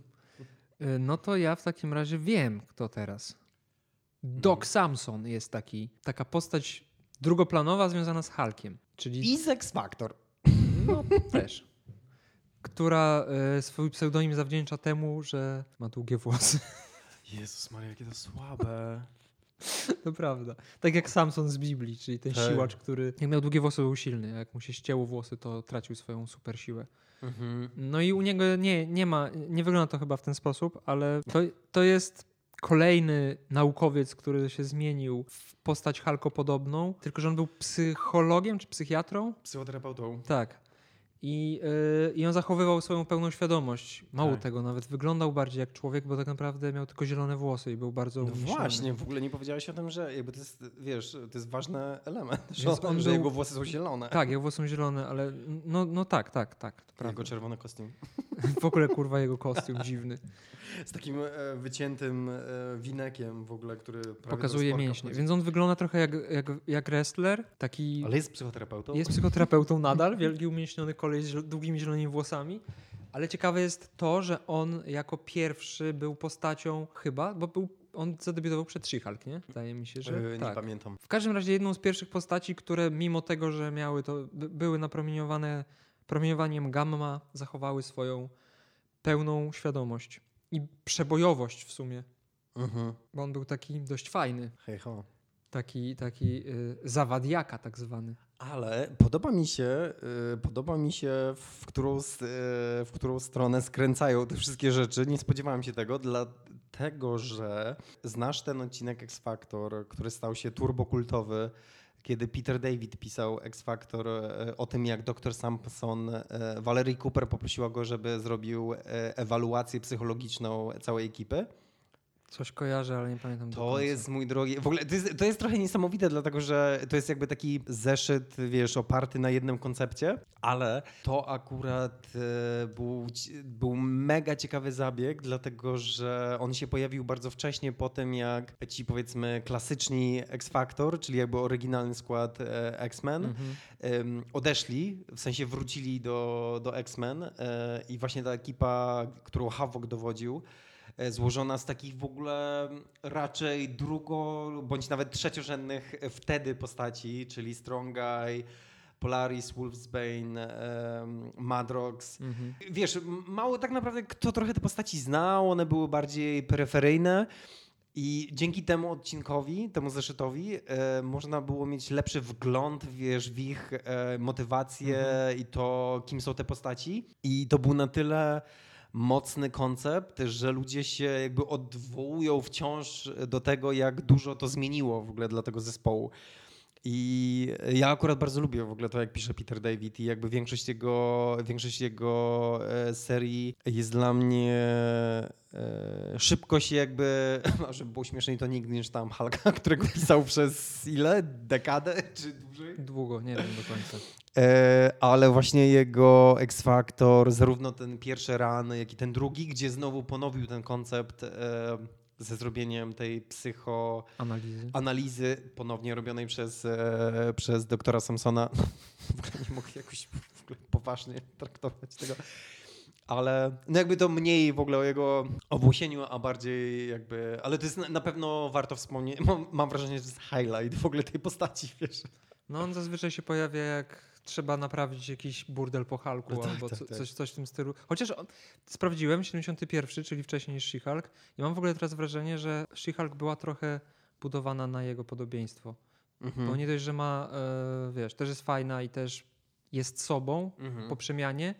Y, No to ja w takim razie wiem, kto teraz. Doc Samson jest taki, taka postać drugoplanowa związana z Hulkiem, czyli I z X Factor. no, też. Która y, swój pseudonim zawdzięcza temu, że ma długie włosy. Jezus Maria, jakie to słabe. to prawda. Tak jak Samson z Biblii, czyli ten Tak. siłacz, który jak miał długie włosy był silny, jak mu się ścięło włosy, to tracił swoją super siłę. Mhm. No i u niego nie, nie ma, nie wygląda to chyba w ten sposób, ale to, to jest kolejny naukowiec, który się zmienił w postać halkopodobną, tylko że on był psychologiem czy psychiatrą. Psychoterapeutą. Tak. I, yy, I on zachowywał swoją pełną świadomość. Mało Tak. tego, nawet wyglądał bardziej jak człowiek, bo tak naprawdę miał tylko zielone włosy i był bardzo No właśnie, w ogóle nie powiedziałeś o tym, że jakby to jest, wiesz, to jest ważny element, że, on że był- jego włosy są zielone. Tak, jego włosy są zielone, ale no, no tak, tak, tak. Jego czerwony kostium. W ogóle kurwa jego kostium dziwny. Z takim e, wyciętym e, winekiem w ogóle, który Pokazuje mięśnie. Więc on wygląda trochę jak, jak, jak wrestler, taki Ale jest psychoterapeutą? jest psychoterapeutą nadal, wielki umieśniony kolej z długimi zielonymi włosami. Ale ciekawe jest to, że on jako pierwszy był postacią chyba, bo był, on zadebiutował przed She-Hulk, nie? Wydaje mi się, że Nie tak. pamiętam. W każdym razie jedną z pierwszych postaci, które mimo tego, że miały to, by, były napromieniowane promieniowaniem gamma, zachowały swoją pełną świadomość i przebojowość w sumie, Mhm. bo on był taki dość fajny, Hej ho. taki, taki y, zawadiaka tak zwany. Ale podoba mi się, y, podoba mi się, w którą, y, w którą stronę skręcają te wszystkie rzeczy. Nie spodziewałem się tego, dlatego że znasz ten odcinek X Factor, który stał się turbokultowy, kiedy Peter David pisał X Factor y, o tym, jak dr Sampson, y, Valerie Cooper poprosiła go, żeby zrobił y, ewaluację psychologiczną całej ekipy. Coś kojarzę, ale nie pamiętam To jest mój drogi. W ogóle to jest, to jest trochę niesamowite, dlatego że to jest jakby taki zeszyt, wiesz, oparty na jednym koncepcie, ale to akurat e, był, był mega ciekawy zabieg, dlatego że on się pojawił bardzo wcześnie po tym, jak ci powiedzmy klasyczni X-Factor, czyli jakby oryginalny skład e, X-Men, Mhm. em, odeszli, w sensie wrócili do, do X-Men e, i właśnie ta ekipa, którą Havok dowodził, e, złożona z takich w ogóle raczej drugo- bądź nawet trzeciorzędnych wtedy postaci, czyli Strong Guy, Polaris, Wolfsbane, Madrox. Mhm. Wiesz, mało tak naprawdę kto trochę te postaci znał, one były bardziej peryferyjne. I dzięki temu odcinkowi, temu zeszytowi, e, można było mieć lepszy wgląd, wiesz, w ich e, motywację i to, kim są te postaci. I to był na tyle mocny koncept, że ludzie się jakby odwołują wciąż do tego, jak dużo to zmieniło w ogóle dla tego zespołu. I ja akurat bardzo lubię w ogóle to, jak pisze Peter David i jakby większość jego, większość jego e, serii jest dla mnie e, szybko się jakby, no, żeby było śmieszniej, to nigdy niż tam Hulka, którego pisał przez ile? Dekadę czy dłużej? Długo, nie wiem do końca. E, ale właśnie jego X Factor, zarówno ten pierwszy run, jak i ten drugi, gdzie znowu ponowił ten koncept ze zrobieniem tej psycho Analizy. ponownie robionej przez, e, przez doktora Samsona. W ogóle nie mogę jakoś w ogóle poważnie traktować tego. Ale no jakby to mniej w ogóle o jego owłosieniu, a bardziej jakby... Ale to jest na, na pewno warto wspomnieć. Mam, mam wrażenie, że to jest highlight w ogóle tej postaci, wiesz. No on zazwyczaj się pojawia jak trzeba naprawić jakiś burdel po Hulku No tak, albo tak, co, tak. Coś, coś w tym stylu. Chociaż on, sprawdziłem, 71, czyli wcześniej niż She-Hulk i mam w ogóle teraz wrażenie, że She-Hulk była trochę budowana na jego podobieństwo. Mhm. Bo nie dość, że ma, e, wiesz, też jest fajna i też jest sobą Mhm. po przemianie,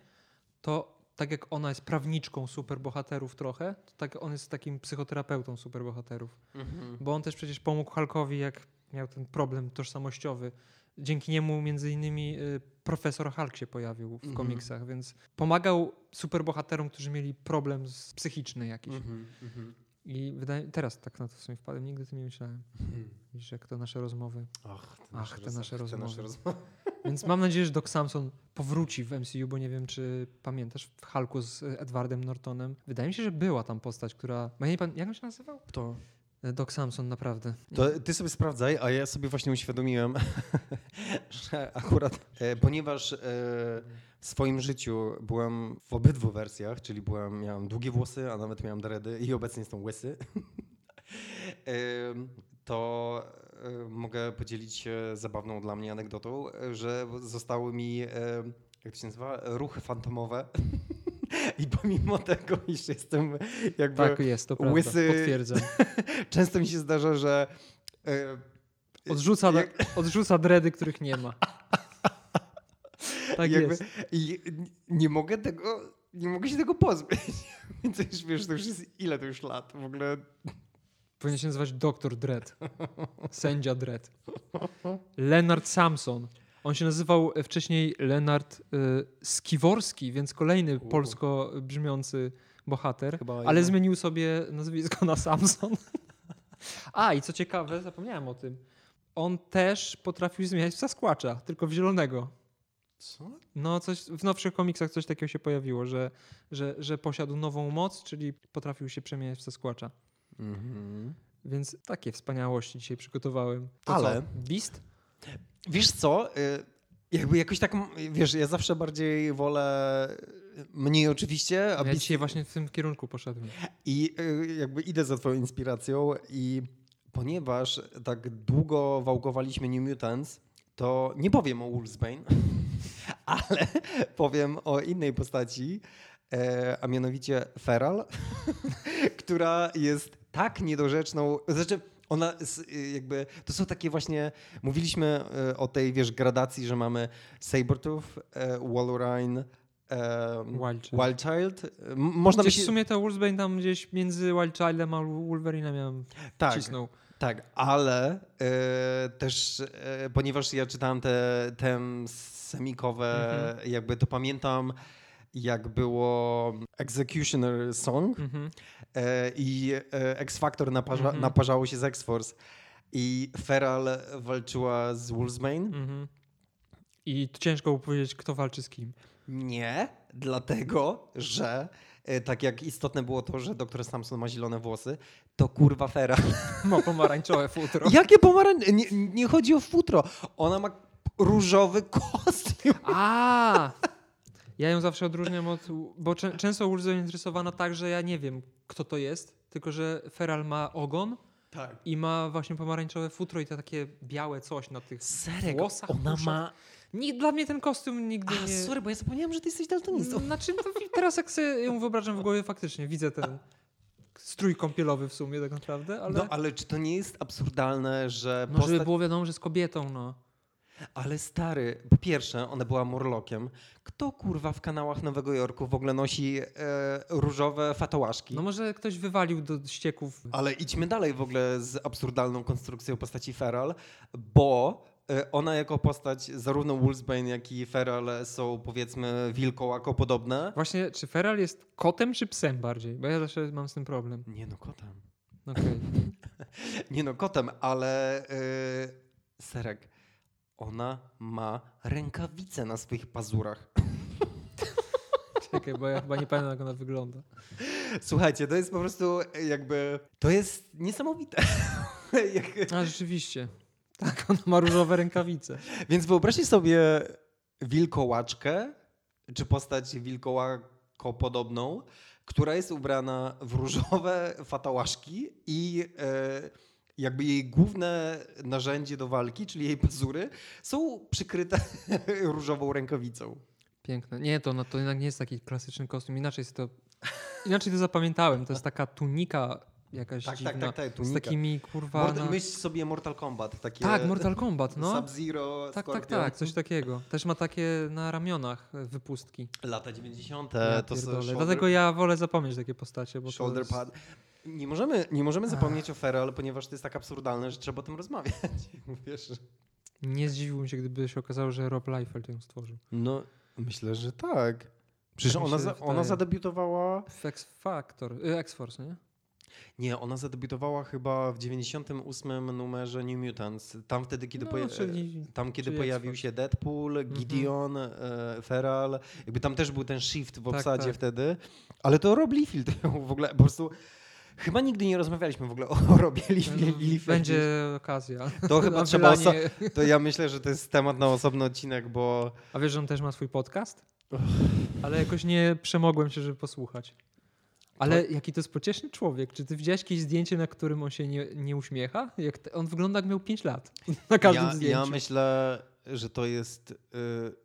to tak jak ona jest prawniczką superbohaterów trochę, to tak on jest takim psychoterapeutą superbohaterów. Mhm. Bo on też przecież pomógł Hulkowi, jak miał ten problem tożsamościowy. Dzięki niemu między innymi y, profesor Hulk się pojawił w Mhm. komiksach, więc pomagał superbohaterom, którzy mieli problem z, psychiczny jakiś. Mhm. Mhm. I wydaje, teraz tak na to w sumie wpadłem, nigdy tym nie myślałem. Mhm. Widzisz, jak to nasze rozmowy. Ach, te Ach, te roz- nasze te rozmowy. nasze rozmowy. Więc mam nadzieję, że Doc Samson powróci w MCU, bo nie wiem, czy pamiętasz w Hulku z y, Edwardem Nortonem. Wydaje mi się, że była tam postać, która... ja nie pan- Jak on się nazywał? To Y, Doc Samson, naprawdę. To ty sobie sprawdzaj, a ja sobie właśnie uświadomiłem, że akurat, e, ponieważ e, w swoim życiu byłem w obydwu wersjach, czyli byłem, miałem długie włosy, a nawet miałem dredy i obecnie jestem łysy, to e, mogę podzielić się zabawną dla mnie anegdotą, e, że zostały mi, e, jak to się nazywa, ruchy fantomowe. I pomimo tego, iż jestem jakby Tak jest, to prawda. łysy- Potwierdzam. Często mi się zdarza, że. e, Odrzuca, jak- odrzuca dredy, których nie ma. Tak jakby- jest. I nie mogę tego. Nie mogę się tego pozbyć. Więc już wiesz, to już jest ile to już lat w ogóle. Powinien się nazywać Doktor Dredd. Sędzia Dredd. Leonard Samson. On się nazywał e, wcześniej Lenart y, Skiworski, więc kolejny polsko brzmiący bohater, Chyba ale ja. zmienił sobie nazwisko na Samson. A i co ciekawe, zapomniałem o tym. On też potrafił zmieniać w Sasquatcha, tylko w zielonego. Co? No, coś w nowszych komiksach coś takiego się pojawiło, że, że, że posiadł nową moc, czyli potrafił się przemieniać w Sasquatcha. Mhm. Więc takie wspaniałości dzisiaj przygotowałem. To Ale- co? Beast? Wiesz co? y, Jakby jakoś tak, wiesz, ja zawsze bardziej wolę y, mniej oczywiście, a Ja Beast- dzisiaj właśnie w tym kierunku poszedłem. I y, jakby idę za twoją inspiracją i ponieważ tak długo wałkowaliśmy New Mutants, to nie powiem o Wolfsbane, ale powiem o innej postaci, e, a mianowicie Feral, która jest tak niedorzeczną, znaczy ona y, jakby, to są takie właśnie, mówiliśmy e, o tej, wiesz, gradacji, że mamy Sabertooth, e, Walrein, e, Wild Child. Wild Child. M- Można Gdzieś w sumie to Wolfsbane tam gdzieś między Wild Childem a Wolverine miałem Tak, cisnął. tak, ale e, też, e, ponieważ ja czytałem te, te semikowe, Mhm. jakby to pamiętam, jak było Executioner Song Mhm. E, i e, X Factor naparza, Mhm. naparzało się z X-Force i Feral walczyła z Wolfsbane. Mhm. I tu ciężko było powiedzieć, kto walczy z kim. Nie, dlatego, że e, tak jak istotne było to, że doktor Samson ma zielone włosy, to kurwa Feral Ma pomarańczowe futro. Jakie pomarańcze? Nie, nie chodzi o futro. Ona ma różowy kostium. A! Ja ją zawsze odróżniam od. Bo czę- często Wolf zainteresowana tak, że ja nie wiem, kto to jest, tylko że Feral ma ogon Tak. i ma właśnie pomarańczowe futro i to takie białe coś na tych Serek, włosach. ona uszach. ma... Nikt, dla mnie ten kostium nigdy A, nie. sorry, bo ja zapomniałem, że ty jesteś daltonistą. Znaczy, no, teraz jak sobie ją wyobrażam w głowie, faktycznie widzę ten strój kąpielowy w sumie tak naprawdę, ale. No, ale czy to nie jest absurdalne, że No, żeby postać... było wiadomo, że z kobietą, no. Ale stary, po pierwsze, ona była morlokiem. Kto kurwa w kanałach Nowego Jorku w ogóle nosi e, różowe fatołaszki? No może ktoś wywalił do ścieków. Ale idźmy dalej w ogóle z absurdalną konstrukcją postaci Feral, bo e, ona jako postać, zarówno Wolfsbane, jak i Feral są powiedzmy wilkołako podobne. Właśnie, czy Feral jest kotem czy psem bardziej? Bo ja zawsze mam z tym problem. Nie no, kotem. Okej. Nie no, kotem, ale yy, Serek, ona ma rękawice na swoich pazurach. Czekaj, bo ja chyba nie pamiętam, jak ona wygląda. Słuchajcie, to jest po prostu jakby, to jest niesamowite. A rzeczywiście. Tak, ona ma różowe rękawice. Więc wyobraźcie sobie wilkołaczkę, czy postać wilkołako podobną, która jest ubrana w różowe fatałaszki i e, jakby jej główne narzędzie do walki, czyli jej pazury, są przykryte różową rękawicą. Piękne. Nie, to, no, to jednak nie jest taki klasyczny kostium. Inaczej to. Inaczej to zapamiętałem. To jest taka tunika jakaś Tak, dziwna. tak, tak, tak, Z takimi kurwa. Mord- na... Myśl sobie Mortal Kombat. Takie Tak, Mortal Kombat, no. Sub-Zero, Tak, tak, Scorpion. tak, coś takiego. Też ma takie na ramionach e, wypustki. Lata 90. Ja to są shoulder, Dlatego ja wolę zapomnieć takie postacie, bo shoulder jest... Nie możemy, nie możemy zapomnieć o Feral, ponieważ to jest tak absurdalne, że trzeba o tym rozmawiać. Wiesz? Nie zdziwiłbym się, gdyby się okazało, że Rob Liefeld ją stworzył. No, myślę, że tak. Przecież Tak ona, za, ona zadebiutowała... W X Factor, y, X-Force, nie? Nie, ona zadebiutowała chyba w 98 numerze New Mutants. Tam wtedy, kiedy, No, poja- czyli- tam, kiedy pojawił się Deadpool, Gideon, e, Feral. Jakby tam też był ten shift w Tak, obsadzie tak. wtedy. Ale to Rob Liefeld w ogóle po prostu... Chyba nigdy nie rozmawialiśmy w ogóle o Robie Liefeld. Będzie okazja. To chyba trzeba... Oso- to ja myślę, że to jest temat na osobny odcinek, bo... A wiesz, że on też ma swój podcast? Ale jakoś nie przemogłem się, żeby posłuchać. Ale jaki to jest pocieszny człowiek. Czy ty widziałeś jakieś zdjęcie, na którym on się nie, nie uśmiecha? Jak te, on wygląda, jak miał 5 lat. Na każdym Ja, zdjęciu. ja myślę, że to jest y,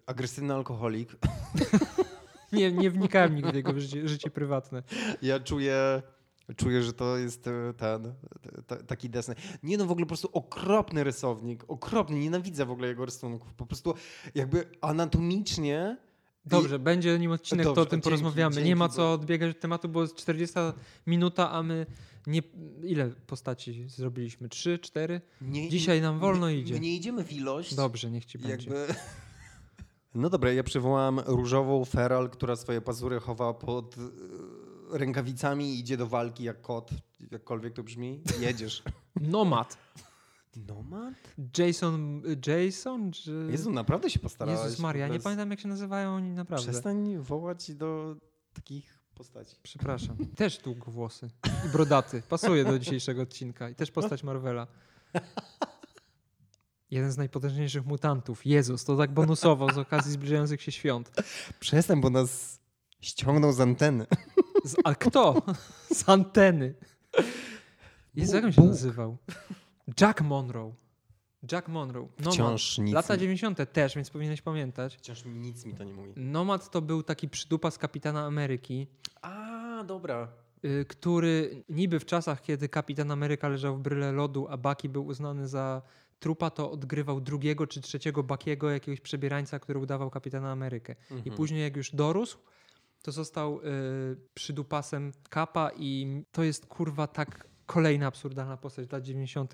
agresywny alkoholik. Nie, nie wnikałem nigdy w jego życie, życie prywatne. Ja czuję, czuję, że to jest e, ten, taki desny. Nie no, w ogóle po prostu okropny rysownik, okropny, nienawidzę w ogle jego rysunków. Po prostu jakby anatomicznie... Dobrze, będzie nim odcinek, to Dobrze, o tym dzięki, porozmawiamy. dzięki, nie ma co odbiegać od tematu, bo jest 40 minuta, a my Nie, ile postaci zrobiliśmy? Trzy, cztery? Nie, Dzisiaj nam wolno my, idzie. My nie idziemy w ilość. Dobrze, niech ci będzie. Jakby... No dobra, ja przywołam różową feral, która swoje pazury chowa pod e, rękawicami i idzie do walki jak kot. Jakkolwiek to brzmi. Jedziesz. Nomad. Nomad? Jason, Jason? Czy... Jezu, naprawdę się postarałeś. Jezus Maria, nie Bez- pamiętam jak się nazywają oni naprawdę. Przestań wołać do takich postaci. Przepraszam. Też długowłosy i brodaty. Pasuje do dzisiejszego odcinka. I też postać Marvela. Jeden z najpotężniejszych mutantów. Jezus, to tak bonusowo z okazji zbliżających się świąt. Przestań, bo nas ściągnął z anteny. Z, a kto? Z anteny. Jezu, jak on się Bóg. nazywał? Jack Monroe. Jack Monroe. Nomad. Wciąż nic, Lata 90. też, więc powinieneś pamiętać. wciąż nic mi to nie mówi. Nomad to był taki przydupa z Kapitana Ameryki, A, dobra. y, który niby w czasach, kiedy Kapitan Ameryka leżał w bryle lodu, a Bucky był uznany za trupa, to odgrywał drugiego czy trzeciego Buckiego, jakiegoś przebierańca, który udawał Kapitana Amerykę. I Mhm. później jak już dorósł, to został y, przydupasem Kapa i to jest kurwa tak kolejna absurdalna postać lat 90.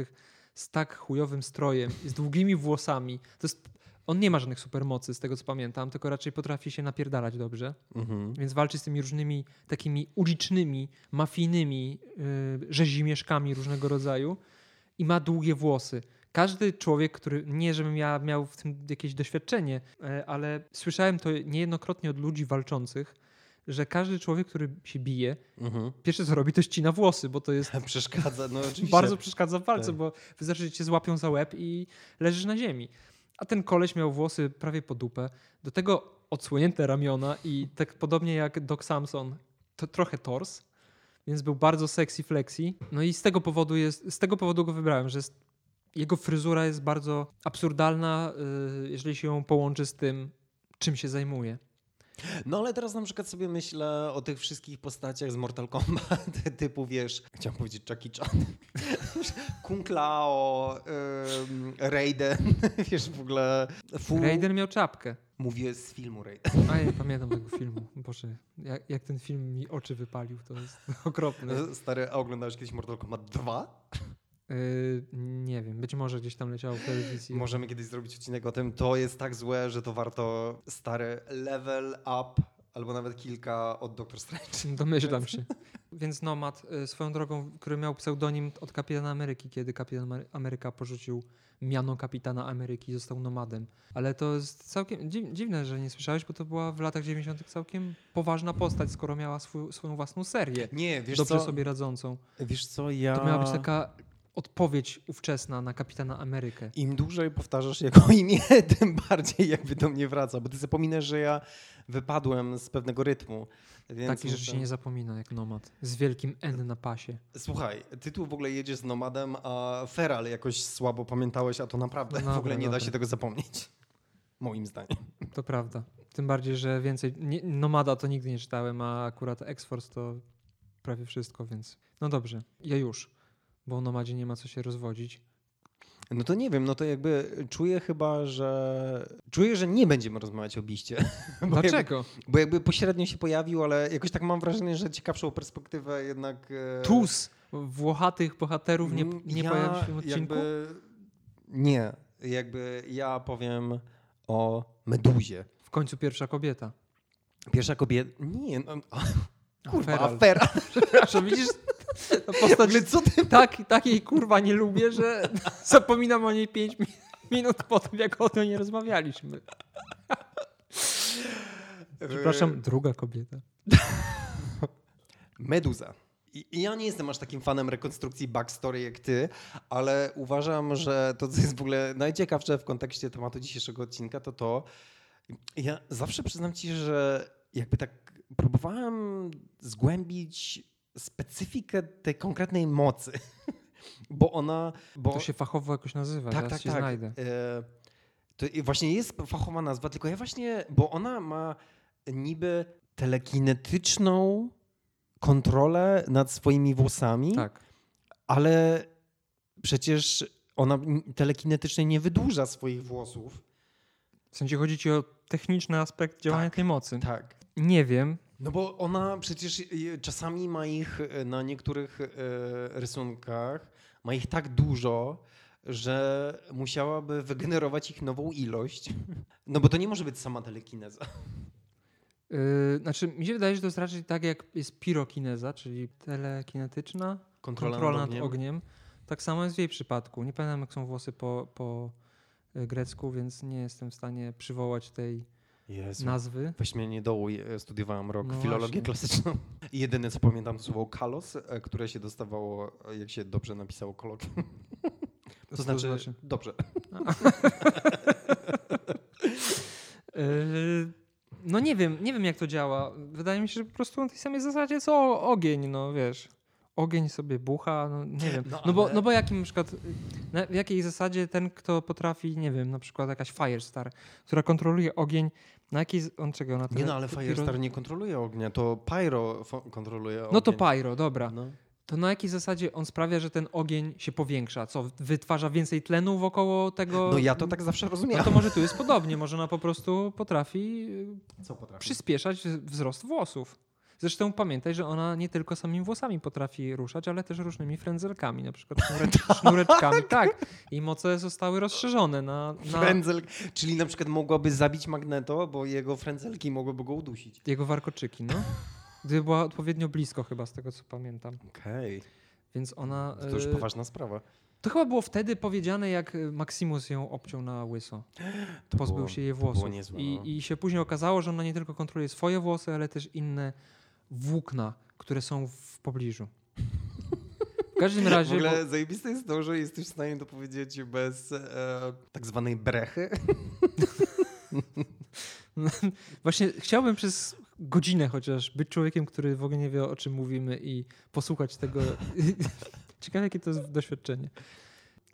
z tak chujowym strojem, z długimi włosami. To jest, on nie ma żadnych supermocy, z tego co pamiętam, tylko raczej potrafi się napierdalać dobrze. Mhm. Więc walczy z tymi różnymi takimi ulicznymi, mafijnymi yy, rzezimieszkami różnego rodzaju i ma długie włosy. Każdy człowiek, który, nie żebym ja miał w tym jakieś doświadczenie, e, ale słyszałem to niejednokrotnie od ludzi walczących, że każdy człowiek, który się bije, Mhm. pierwsze co robi, to ścina włosy, bo to jest Przeszkadza, no oczywiście. bardzo przeszkadza w walce, Tak. bo wystarczy, że cię złapią za łeb i leżysz na ziemi. A ten koleś miał włosy prawie po dupę, do tego odsłonięte ramiona i tak podobnie jak Doc Samson, to trochę tors, więc był bardzo sexy flexi. No i z tego powodu jest, z tego powodu go wybrałem, że jest, jego fryzura jest bardzo absurdalna, yy, jeżeli się ją połączy z tym, czym się zajmuje. No ale teraz na przykład sobie myślę o tych wszystkich postaciach z Mortal Kombat, typu wiesz, chciałem powiedzieć Jackie Chan, Kung Lao, ym, Raiden, wiesz w ogóle... Fu... Raiden miał czapkę. Mówię z filmu Raiden. A ja nie pamiętam tego filmu. Boże, jak, jak ten film mi oczy wypalił, to jest okropne. Stary, a oglądałeś kiedyś Mortal Kombat 2? Yy, nie wiem, być może gdzieś tam leciało w telewizji. Możemy kiedyś zrobić odcinek o tym. To jest tak złe, że to warto stary level up albo nawet kilka od Doctor Strange. Domyślam się. Więc Nomad, y, swoją drogą, który miał pseudonim od Kapitana Ameryki, kiedy Kapitan Amery- Ameryka porzucił miano Kapitana Ameryki i został Nomadem. Ale to jest całkiem dziw, dziwne, że nie słyszałeś, bo to była w latach 90. całkiem poważna postać, skoro miała swój, swoją własną serię. Nie, wiesz dobrze co? sobie radzącą. Wiesz co, ja... To miała być taka odpowiedź ówczesna na Kapitana Amerykę. Im dłużej powtarzasz jego imię, tym bardziej jakby do mnie wraca, bo ty zapominasz, że ja wypadłem z pewnego rytmu. Więc Takich rzeczy się nie zapomina jak Nomad. Z wielkim N na pasie. Słuchaj, ty tu w ogóle jedziesz z Nomadem, a Feral jakoś słabo pamiętałeś, a to naprawdę No w ogóle dobra, nie da dobra. się tego zapomnieć. Moim zdaniem. To prawda. Tym bardziej, że więcej. Nie, Nomada to nigdy nie czytałem, a akurat X-Force to prawie wszystko, więc. No dobrze, ja już, bo o Nomadzie nie ma co się rozwodzić. No to nie wiem, no to jakby czuję chyba, że... Czuję, że nie będziemy rozmawiać o Biście. Bo jakby, Dlaczego? bo jakby pośrednio się pojawił, ale jakoś tak mam wrażenie, że ciekawszą perspektywę jednak... e, Tus włochatych bohaterów nie, Mm, nie ja pojawi się w odcinku? Jakby, nie, jakby ja powiem o Meduzie. W końcu pierwsza kobieta. Pierwsza kobieta... Nie, no, kurwa, Feral. afera. Przepraszam, widzisz? Postać, Ale co ty... tak, takiej kurwa nie lubię, że zapominam o niej 5 minut po tym, jak o tym nie rozmawialiśmy. Przepraszam, druga kobieta. Meduza. I ja nie jestem aż takim fanem rekonstrukcji backstory jak ty, ale uważam, że to, co jest w ogóle najciekawsze w kontekście tematu dzisiejszego odcinka, to to, ja zawsze przyznam ci, że jakby tak próbowałem zgłębić specyfikę tej konkretnej mocy, bo ona... Bo, To się fachowo jakoś nazywa, tak, tak, ci tak. znajdę. E, to właśnie jest fachowa nazwa, tylko ja właśnie, bo ona ma niby telekinetyczną kontrolę nad swoimi włosami, Tak. ale przecież ona telekinetycznie nie wydłuża swoich włosów. W sensie chodzi ci o techniczny aspekt działania Tak. tej mocy. Tak. Nie wiem, No bo ona przecież y, czasami ma ich y, na niektórych y, rysunkach, ma ich tak dużo, że musiałaby wygenerować ich nową ilość. No bo to nie może być sama telekineza. Yy, znaczy, mi się wydaje, że to jest raczej tak, jak jest pirokineza, czyli telekinetyczna Kontrola, kontrola nad nad ogniem. ogniem. Tak samo jest w jej przypadku. Nie pamiętam, jak są włosy po, po y, grecku, więc nie jestem w stanie przywołać tej Jezu. nazwy. Weź nie dołuj, e, studiowałem rok No filologię właśnie. klasyczną. I jedyne co pamiętam to słowo kalos, e, które się dostawało, e, jak się dobrze napisało kolokwium. To Co znaczy, dobrze. Yy, No nie wiem, nie wiem jak to działa. Wydaje mi się, że po prostu na tej samej zasadzie co ogień, no wiesz. Ogień sobie bucha, no nie wiem. No, No, bo, ale- no bo jakim na przykład, na, w jakiej zasadzie ten, kto potrafi, nie wiem, na przykład jakaś Firestar, która kontroluje ogień, na jakiej, z- on czego? Na Nie no, ale Firestar nie kontroluje ognia, to Pyro kontroluje ogień. No to Pyro, dobra. No. To na jakiej zasadzie on sprawia, że ten ogień się powiększa? Co, wytwarza więcej tlenu wokoło tego? no ja to tak zawsze No rozumiałem. to może tu jest podobnie, może ona po prostu potrafi Co potrafi? przyspieszać wzrost włosów. Zresztą pamiętaj, że ona nie tylko samymi włosami potrafi ruszać, ale też różnymi frędzelkami, na przykład sznurecz- sznureczkami. Tak. I moce zostały rozszerzone na, na Frędzel, czyli na przykład mogłaby zabić Magneto, bo jego frędzelki mogłyby go udusić. jego warkoczyki, no. Gdyby była odpowiednio blisko chyba, z tego co pamiętam. Okej, Więc ona... to już y, poważna sprawa. To chyba było wtedy powiedziane, jak Maximus ją obciął na łyso. To Pozbył było- się jej włosów. niezłe, no. I, I się później okazało, że ona nie tylko kontroluje swoje włosy, ale też inne włókna, które są w pobliżu. W każdym W razie... ogóle zajebiste jest to, że jesteś w stanie to powiedzieć bez e, tak zwanej brechy. Właśnie chciałbym przez godzinę chociaż być człowiekiem, który w ogóle nie wie o czym mówimy i posłuchać tego. Ciekawe jakie to jest doświadczenie.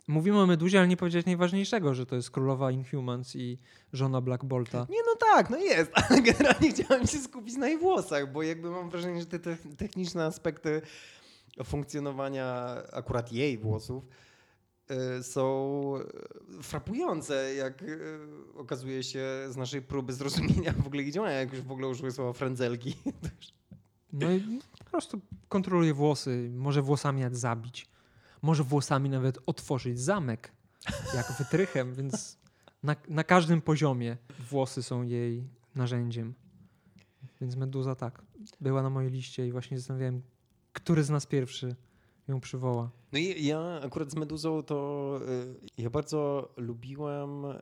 Mówimy o Meduzie, ale nie powiedziałeś najważniejszego, że to jest królowa Inhumans i żona Black Bolta. Nie, no tak, no jest, ale generalnie chciałem się skupić na jej włosach, bo jakby mam wrażenie, że te te techniczne aspekty funkcjonowania akurat jej włosów e, są e, frapujące, jak e, okazuje się z naszej próby zrozumienia w ogóle ich działania, jak już w ogóle użyły słowa frędzelki. No i po prostu kontroluje włosy, może włosami jak zabić. Może włosami nawet otworzyć zamek, jak wytrychem, więc na, na każdym poziomie włosy są jej narzędziem. Więc Meduza tak, była na mojej liście i właśnie zastanawiałem, który z nas pierwszy ją przywoła. No i ja akurat z Meduzą to y, ja bardzo lubiłem y,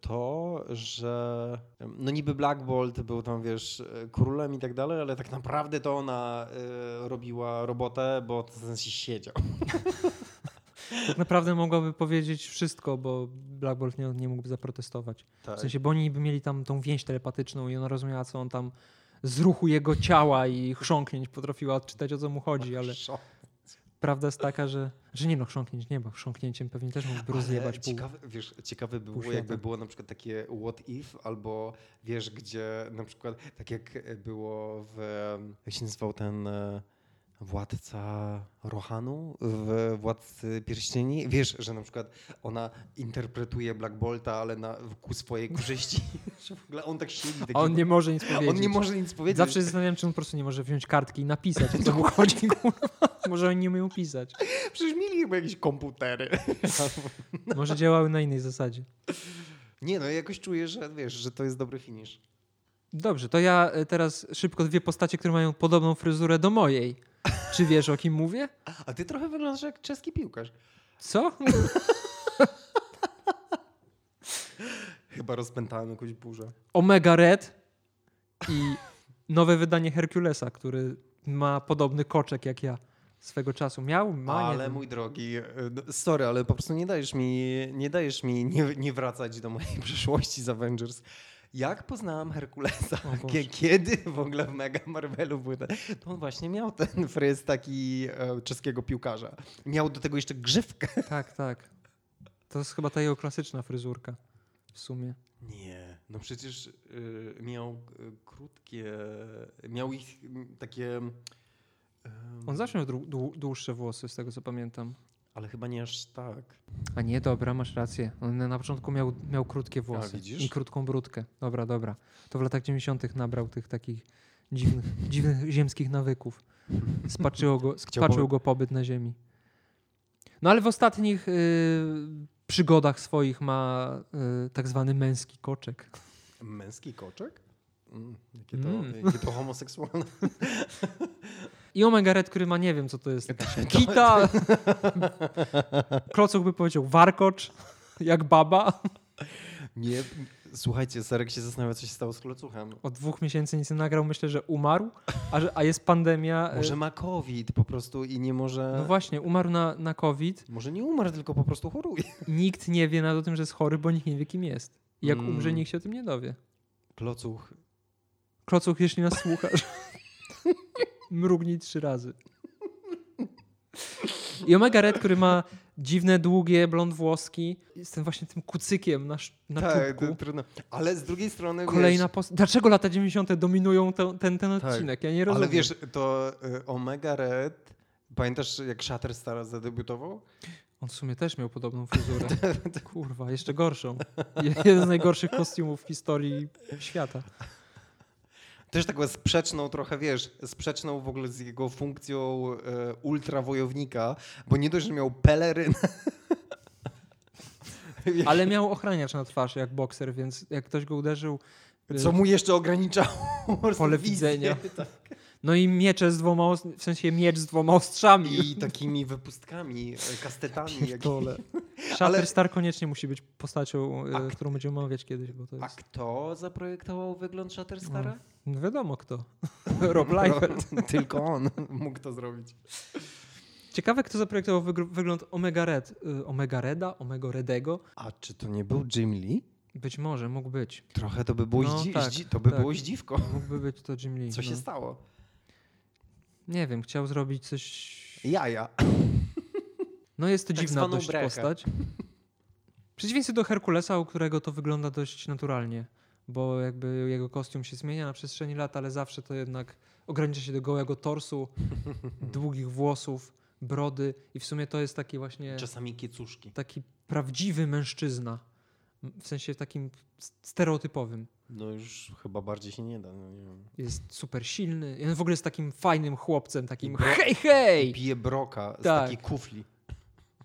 to, że no niby Black Bolt był tam, wiesz, królem i tak dalej, ale tak naprawdę to ona y, robiła robotę, bo to w sensie siedział. Tak naprawdę mogłaby powiedzieć wszystko, bo Black Bolt nie, nie mógłby zaprotestować. Tak. W sensie, bo oni by mieli tam tą więź telepatyczną i ona rozumiała, co on tam z ruchu jego ciała i chrząknięć potrafiła odczytać, o co mu chodzi, ale Szok. Prawda jest taka, że, że nie no, chrząknięć nie ma. Chrząknięciem pewnie też mógłby rozjebać pół. ciekawe, wiesz, ciekawe by było, jakby było na przykład takie what if, albo wiesz, gdzie na przykład, tak jak było w, jak się nazywał ten e, władca Rohanu w Władcy Pierścieni? Wiesz, że na przykład ona interpretuje Black Bolta, ale na, ku swojej korzyści. W ogóle on tak siedzi. Taki, on nie może nic powiedzieć. on nie może nic powiedzieć. Zawsze się zastanawiam, czy on po prostu nie może wziąć kartki i napisać, o co mu chodzi. kurwa. Może oni nie umieją pisać. Przecież mieli chyba jakieś komputery. Może działały na innej zasadzie. nie, no ja jakoś czuję, że wiesz, że to jest dobry finish. Dobrze, to ja e, teraz szybko dwie postacie, które mają podobną fryzurę do mojej. Czy wiesz, o kim mówię? A ty trochę wyglądasz jak czeski piłkarz. Co? Chyba rozpętałem jakąś burzę. Omega Red i nowe wydanie Herkulesa, który ma podobny koczek jak ja swego czasu. Miał? Ma, ale mój drogi, e, no, sorry, ale po prostu nie dajesz mi, nie, dajesz mi nie, nie wracać do mojej przeszłości z Avengers. Jak poznałam Herkulesa? Kiedy w ogóle w Mega Marvelu był ten, to on właśnie miał ten fryz taki e, czeskiego piłkarza. Miał do tego jeszcze grzywkę. Tak, tak. To jest chyba ta jego klasyczna fryzurka w sumie. Nie, no przecież y, miał y, krótkie, miał ich mm, takie... On zawsze miał dłu- dłu- dłuższe włosy, z tego co pamiętam. Ale chyba nie aż tak. A nie, dobra, masz rację. On na początku miał, miał krótkie włosy widzisz? i krótką brudkę. Dobra, dobra. To w latach 90. nabrał tych takich dziwnych, dziwnych ziemskich nawyków. Spaczyło go, spaczył go pobyt na ziemi. No ale w ostatnich y, przygodach swoich ma y, tak zwany męski koczek. Męski koczek? Mm, jakie, to, Mm. jakie to homoseksualne. I Omega Red, który ma nie wiem co to jest. Kita. Klocuch by powiedział warkocz, jak baba. Nie, słuchajcie, Sarek się zastanawia, co się stało z klocuchem. Od dwóch miesięcy nic nie nagrał, myślę, że umarł, a, że, a jest pandemia. y, Może ma COVID po prostu i nie może... No właśnie, umarł na, na COVID. Może nie umarł, tylko po prostu choruje. Nikt nie wie nawet o tym, że jest chory, bo nikt nie wie, kim jest. I jak Mm. umrze, nikt się o tym nie dowie. Klocuch. Klocuch, jeśli nas słuchasz, mrugnij trzy razy. I Omega Red, który ma dziwne, długie, blond włoski, jest tym właśnie tym kucykiem na, na tak, czubku. trudno. Ale z drugiej strony Kolejna wiesz, postać. Dlaczego lata 90. dominują ten, ten, ten Tak. odcinek? Ja nie rozumiem. Ale wiesz, to y, Omega Red, pamiętasz jak Shatterstar zadebiutował? On w sumie też miał podobną fryzurę. Kurwa, jeszcze gorszą. Je- Jeden z najgorszych kostiumów w historii świata. Też taką sprzeczną trochę, wiesz, sprzeczną w ogóle z jego funkcją e, ultrawojownika, bo nie dość, że miał pelerynę. Ale miał ochraniacz na twarzy jak bokser, więc jak ktoś go uderzył, Co mu jeszcze ograniczało Pole widzenia. No i miecze z dwoma, w sensie miecz z dwoma ostrzami. I takimi wypustkami, e, kastetami. Jak... Pierdolę. Ale- Shatterstar koniecznie musi być postacią, y, A- którą będziemy omawiać kiedyś, bo to A jest... kto zaprojektował wygląd Shatterstara? No wiadomo kto. Rob Liefeld. Tylko on mógł to zrobić. Ciekawe, kto zaprojektował wygląd Omega Red. Y, Omega Reda? Omega Redego? A czy to nie był Jim Lee? Być może, mógł być. Trochę to by było, No, tak, to by tak. było zdziwko. Mógłby być to Jim Lee. Co się no. stało? Nie wiem, chciał zrobić coś... Jaja. No jest to Tak dziwna dość brechę. postać. W przeciwieństwie do Herkulesa, u którego to wygląda dość naturalnie, bo jakby jego kostium się zmienia na przestrzeni lat, ale zawsze to jednak ogranicza się do gołego torsu, długich włosów, brody i w sumie to jest taki właśnie Czasami kiecuszki. taki prawdziwy mężczyzna. W sensie takim stereotypowym. No już chyba bardziej się nie da. No nie wiem. Jest super silny. On w ogóle jest takim fajnym chłopcem, takim bro- hej, hej! Pije broka z Tak. takiej kufli.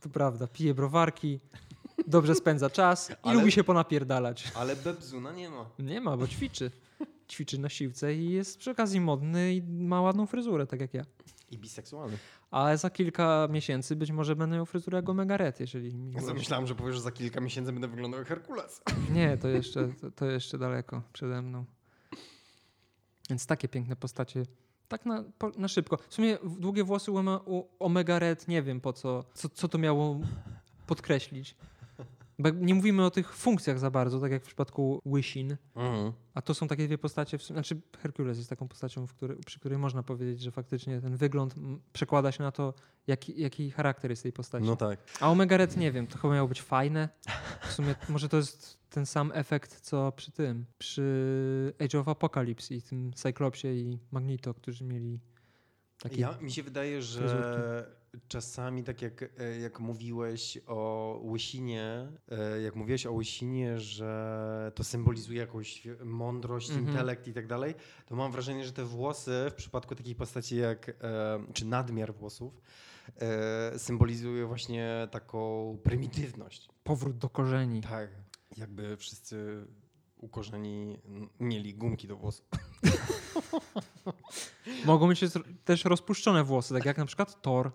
To prawda, pije browarki, dobrze spędza czas i Ale- lubi się ponapierdalać. Ale Bebzuna nie ma. Nie ma, bo ćwiczy. Ćwiczy na siłce i jest przy okazji modny i ma ładną fryzurę, tak jak ja. I biseksualny. Ale za kilka miesięcy być może będę miał fryzurę jak Omega Red, jeżeli mi Ja Myślałem, że powiesz, że za kilka miesięcy będę wyglądał jak Herkules. Nie, to jeszcze, to, to jeszcze daleko przede mną. Więc takie piękne postacie. Tak na, po, na szybko. W sumie długie włosy u, u Omega Red nie wiem po co, co, co to miało podkreślić. Bo nie mówimy o tych funkcjach za bardzo, tak jak w przypadku Wishin. Mhm. A to są takie dwie postacie, w sumie, znaczy Herkules jest taką postacią, w której, przy której można powiedzieć, że faktycznie ten wygląd przekłada się na to, jaki, jaki charakter jest tej postaci. No tak. A Omega Red nie wiem, to chyba miało być fajne. W sumie może to jest ten sam efekt, co przy tym, przy Age of Apocalypse i tym Cyclopsie i Magneto, którzy mieli takie... Ja, mi się wydaje, że czasami tak jak, e, jak mówiłeś o łysinie, e, jak mówiłeś o łysinie, że to symbolizuje jakąś mądrość, Mhm. intelekt i tak dalej, to mam wrażenie, że te włosy w przypadku takiej postaci jak, e, czy nadmiar włosów, symbolizuje właśnie taką prymitywność. Powrót do korzeni. Tak, jakby wszyscy ukorzeni mieli gumki do włosów. Mogą mieć też- też rozpuszczone włosy, tak jak na przykład Thor.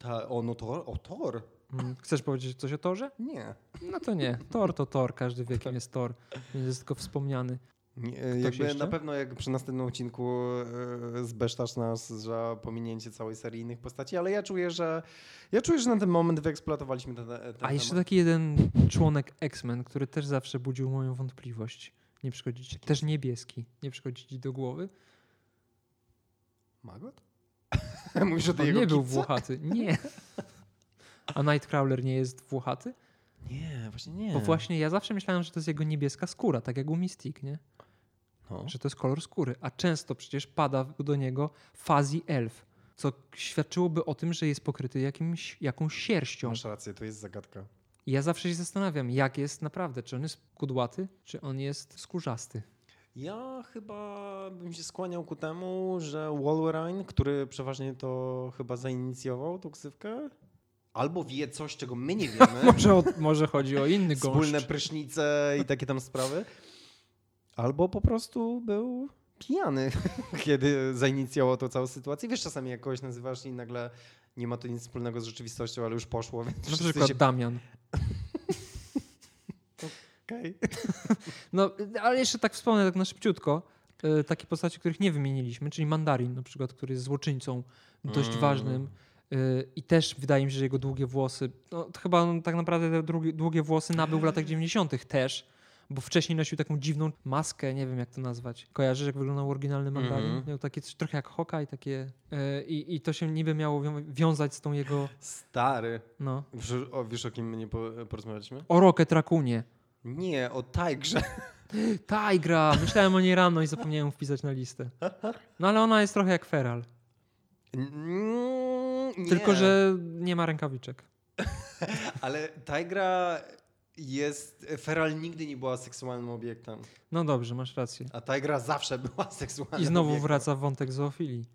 Ta, o, no Thor? O, Thor? Mm, Chcesz powiedzieć coś o Torze? Nie. No to nie. Thor to Thor, każdy wie kim jest Thor. Więc jest tylko wspomniany. Nie, jakby jeszcze? na pewno jak przy następnym odcinku e, zbesztasz nas za pominięcie całej serii innych postaci, ale ja czuję, że ja czuję, że na ten moment wyeksploatowaliśmy ten, ten A jeszcze temat. taki jeden członek X-Men, który też zawsze budził moją wątpliwość. Nie przychodzi ci, też niebieski. Nie przychodzi ci do głowy? Magot? Mówisz o tej On jego nie był kitce? włochaty. Nie. A Nightcrawler nie jest włochaty? Nie, właśnie nie. Bo właśnie ja zawsze myślałem, że to jest jego niebieska skóra, tak jak u Mystique, nie? No. Że to jest kolor skóry. A często przecież pada do niego fuzzy elf, co świadczyłoby o tym, że jest pokryty jakimś, jakąś sierścią. Masz rację, to jest zagadka. I ja zawsze się zastanawiam, jak jest naprawdę. Czy on jest kudłaty, czy on jest skórzasty. Ja chyba bym się skłaniał ku temu, że Wolverine, który przeważnie to chyba zainicjował tą ksywkę, albo wie coś, czego my nie wiemy. Może, o, może chodzi o inny gąszcz. Wspólne prysznice i takie tam sprawy. Albo po prostu był pijany, kiedy zainicjował tą całą sytuację. Wiesz, czasami jak kogoś nazywasz i nagle nie ma to nic wspólnego z rzeczywistością, ale już poszło. Więc Na przykład się... Damian. Okej. No, ale jeszcze tak wspomnę tak na szybciutko. e, Takie postacie, których nie wymieniliśmy, czyli Mandarin na przykład, który jest złoczyńcą dość Mm. ważnym. e, I też wydaje mi się, że jego długie włosy, no, chyba on tak naprawdę te długie, długie włosy nabył w latach 90. też, bo wcześniej nosił taką dziwną maskę, nie wiem jak to nazwać. Kojarzysz, jak wyglądał oryginalny Mandarin? Mhm. Miał takie coś trochę jak Hawkeye, takie e, i, i to się niby miało wią- wiązać z tą jego, Stary. no, Wiesz o, wiesz, o kim my nie po, porozmawialiśmy? o Rocket Rakunie. Nie, o Tigrze. Tigra! Myślałem o niej rano i zapomniałem wpisać na listę. No ale ona jest trochę jak Feral. Mm. Tylko, że nie ma rękawiczek. Ale Tigra jest... Feral nigdy nie była seksualnym obiektem. No dobrze, masz rację. A Tigra zawsze była seksualnym I znowu obiektem. wraca wątek zoofilii.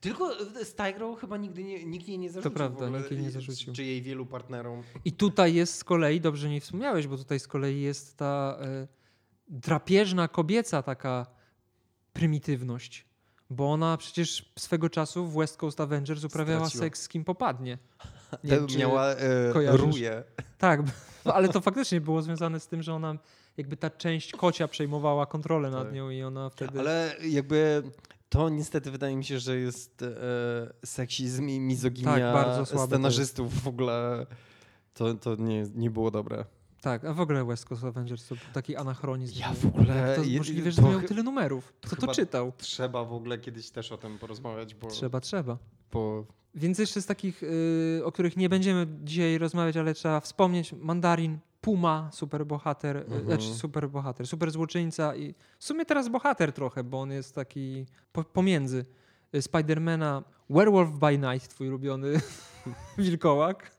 Tylko z Tigrą chyba nigdy nie, nikt jej nie zarzucił. prawda, w ogóle, nikt jej nie i- zarzucił. Czy jej wielu partnerom. I tutaj jest z kolei, dobrze nie wspomniałeś, bo tutaj z kolei jest ta e, drapieżna kobieca taka prymitywność. Bo ona przecież swego czasu w West Coast Avengers uprawiała Straciła. seks z kim popadnie. Nie wiem, miała e, ruje. Tak, ale to faktycznie było związane z tym, że ona jakby ta część kocia przejmowała kontrolę nad Tak. nią i ona wtedy... Ale jakby to niestety wydaje mi się, że jest e, seksizm i mizoginia Tak, bardzo to scenarzystów w ogóle. To, to nie, nie było dobre. Tak, a w ogóle West Coast Avengers to taki anachronizm. Ja w ogóle- Jak to możliwe, że to to miał tyle numerów? to Kto to chyba- czytał? Trzeba w ogóle kiedyś też o tym porozmawiać, bo, Trzeba, trzeba. bo Więc jeszcze z takich, y, o których nie będziemy dzisiaj rozmawiać, ale trzeba wspomnieć, Mandarin, Puma, superbohater, y, Mhm. znaczy superbohater, super złoczyńca i w sumie teraz bohater trochę, bo on jest taki po, pomiędzy y, Spidermana, Werewolf by Night, twój ulubiony wilkołak.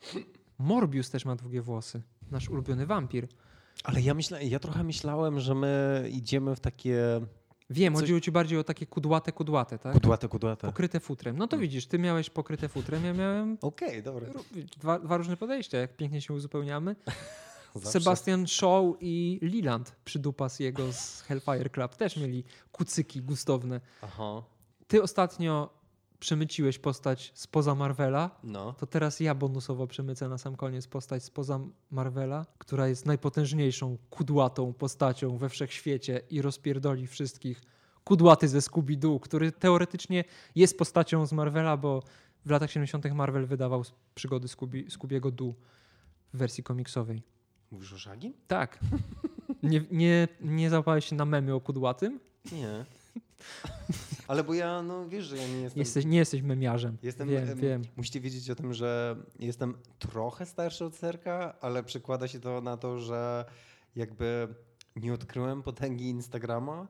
Morbius też ma długie włosy, nasz ulubiony wampir. Ale ja, myślę, ja trochę myślałem, że my idziemy w takie Wiem, Coś- chodziło ci bardziej o takie kudłate, kudłate, tak? kudłate, kudłate. Pokryte futrem. No to widzisz, ty miałeś pokryte futrem, ja miałem Okej, dobra. ró- dwa, dwa różne podejścia, jak pięknie się uzupełniamy. Zawsze. Sebastian Shaw i Liland przydupas jego z Hellfire Club też mieli kucyki gustowne. Aha, Ty ostatnio przemyciłeś postać spoza Marvela, no. to teraz ja bonusowo przemycę na sam koniec postać spoza Marvela, która jest najpotężniejszą kudłatą postacią we wszechświecie i rozpierdoli wszystkich. Kudłaty ze Scooby-Doo, który teoretycznie jest postacią z Marvela, bo w latach 70. Marvel wydawał przygody Scooby, Scoobiego Doo w wersji komiksowej. Mówisz o Shagim? Tak. Nie, nie, nie załapałeś się na memy o kudłatym? Nie. Ale bo ja, no wiesz, że ja nie jestem... Jesteś, nie jesteś memiarzem. Jestem, wiem, em, wiem. Musicie wiedzieć o tym, że jestem trochę starszy od Serka, ale przekłada się to na to, że jakby nie odkryłem potęgi Instagrama.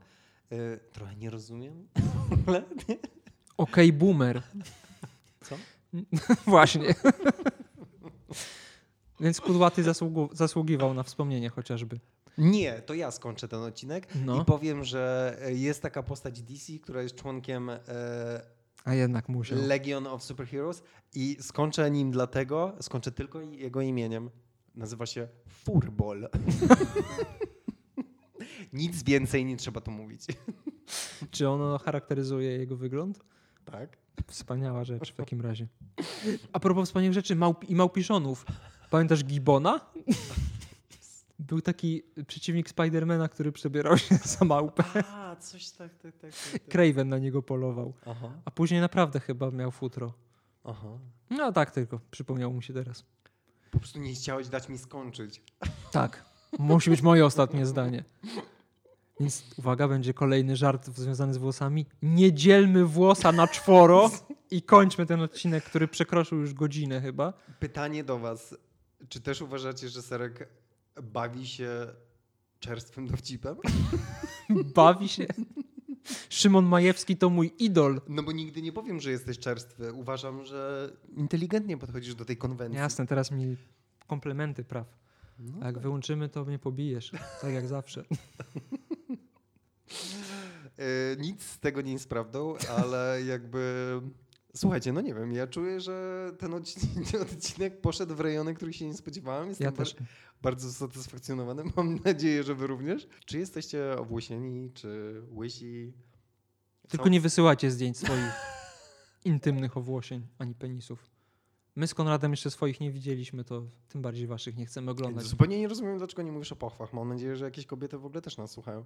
Y, trochę nie rozumiem. Okej, boomer. Co? Właśnie. Więc kudłaty zasługu, zasługiwał na wspomnienie chociażby. Nie, to ja skończę ten odcinek No. i powiem, że e, jest taka postać DC, która jest członkiem e, A jednak musiał. Legion of Superheroes i skończę nim dlatego, skończę tylko jego imieniem. Nazywa się Furball. Nic więcej nie trzeba tu mówić. Czy ono charakteryzuje jego wygląd? Tak? Wspaniała rzecz w takim razie. A propos wspaniałych rzeczy małp i małpiszonów. Pamiętasz Gibona? Był taki przeciwnik Spidermana, który przebierał się za małpę. A, coś tak, tak, tak. tak, tak. Craven na niego polował. Aha, A później naprawdę chyba miał futro. aha. No tak tylko, przypomniało mu się teraz. Po prostu nie chciałeś dać mi skończyć. Tak. Musi być moje ostatnie zdanie. Więc uwaga, będzie kolejny żart związany z włosami. Nie dzielmy włosa na czworo i kończmy ten odcinek, który przekroczył już godzinę chyba. Pytanie do was. Czy też uważacie, że Serek bawi się czerstwym dowcipem? Bawi się. Szymon Majewski to mój idol. No bo nigdy nie powiem, że jesteś czerstwy. Uważam, że inteligentnie podchodzisz do tej konwencji. Jasne, teraz mi komplementy praw. No A jak wyłączymy, to mnie pobijesz. Tak jak zawsze. E, nic z tego nie jest prawdą, ale jakby... Słuchajcie, no nie wiem, ja czuję, że ten odcinek, poszedł w rejony, których się nie spodziewałem. Jestem Ja też. bardzo usatysfakcjonowany. Mam nadzieję, że wy również. Czy jesteście obłosieni, czy łysi? Tylko Co- nie wysyłacie zdjęć swoich intymnych owłosień ani penisów. My z Konradem jeszcze swoich nie widzieliśmy, to tym bardziej waszych nie chcemy oglądać. Zupełnie nie rozumiem, dlaczego nie mówisz o pochwach. Mam nadzieję, że jakieś kobiety w ogóle też nas słuchają.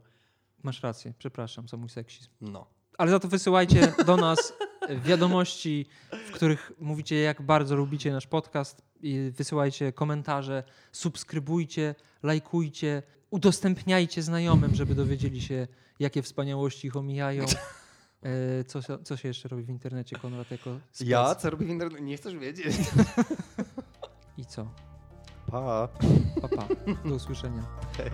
Masz rację, przepraszam za mój seksizm. No. Ale za to wysyłajcie do nas wiadomości, w których mówicie, jak bardzo lubicie nasz podcast. I wysyłajcie komentarze, subskrybujcie, lajkujcie, udostępniajcie znajomym, żeby dowiedzieli się, jakie wspaniałości ich omijają. E, Co, się- co się jeszcze robi w internecie, Konrad, jako spec? Ja? Co robię w internecie? Nie chcesz wiedzieć. I co? Pa. Pa, pa. Do usłyszenia. Hej.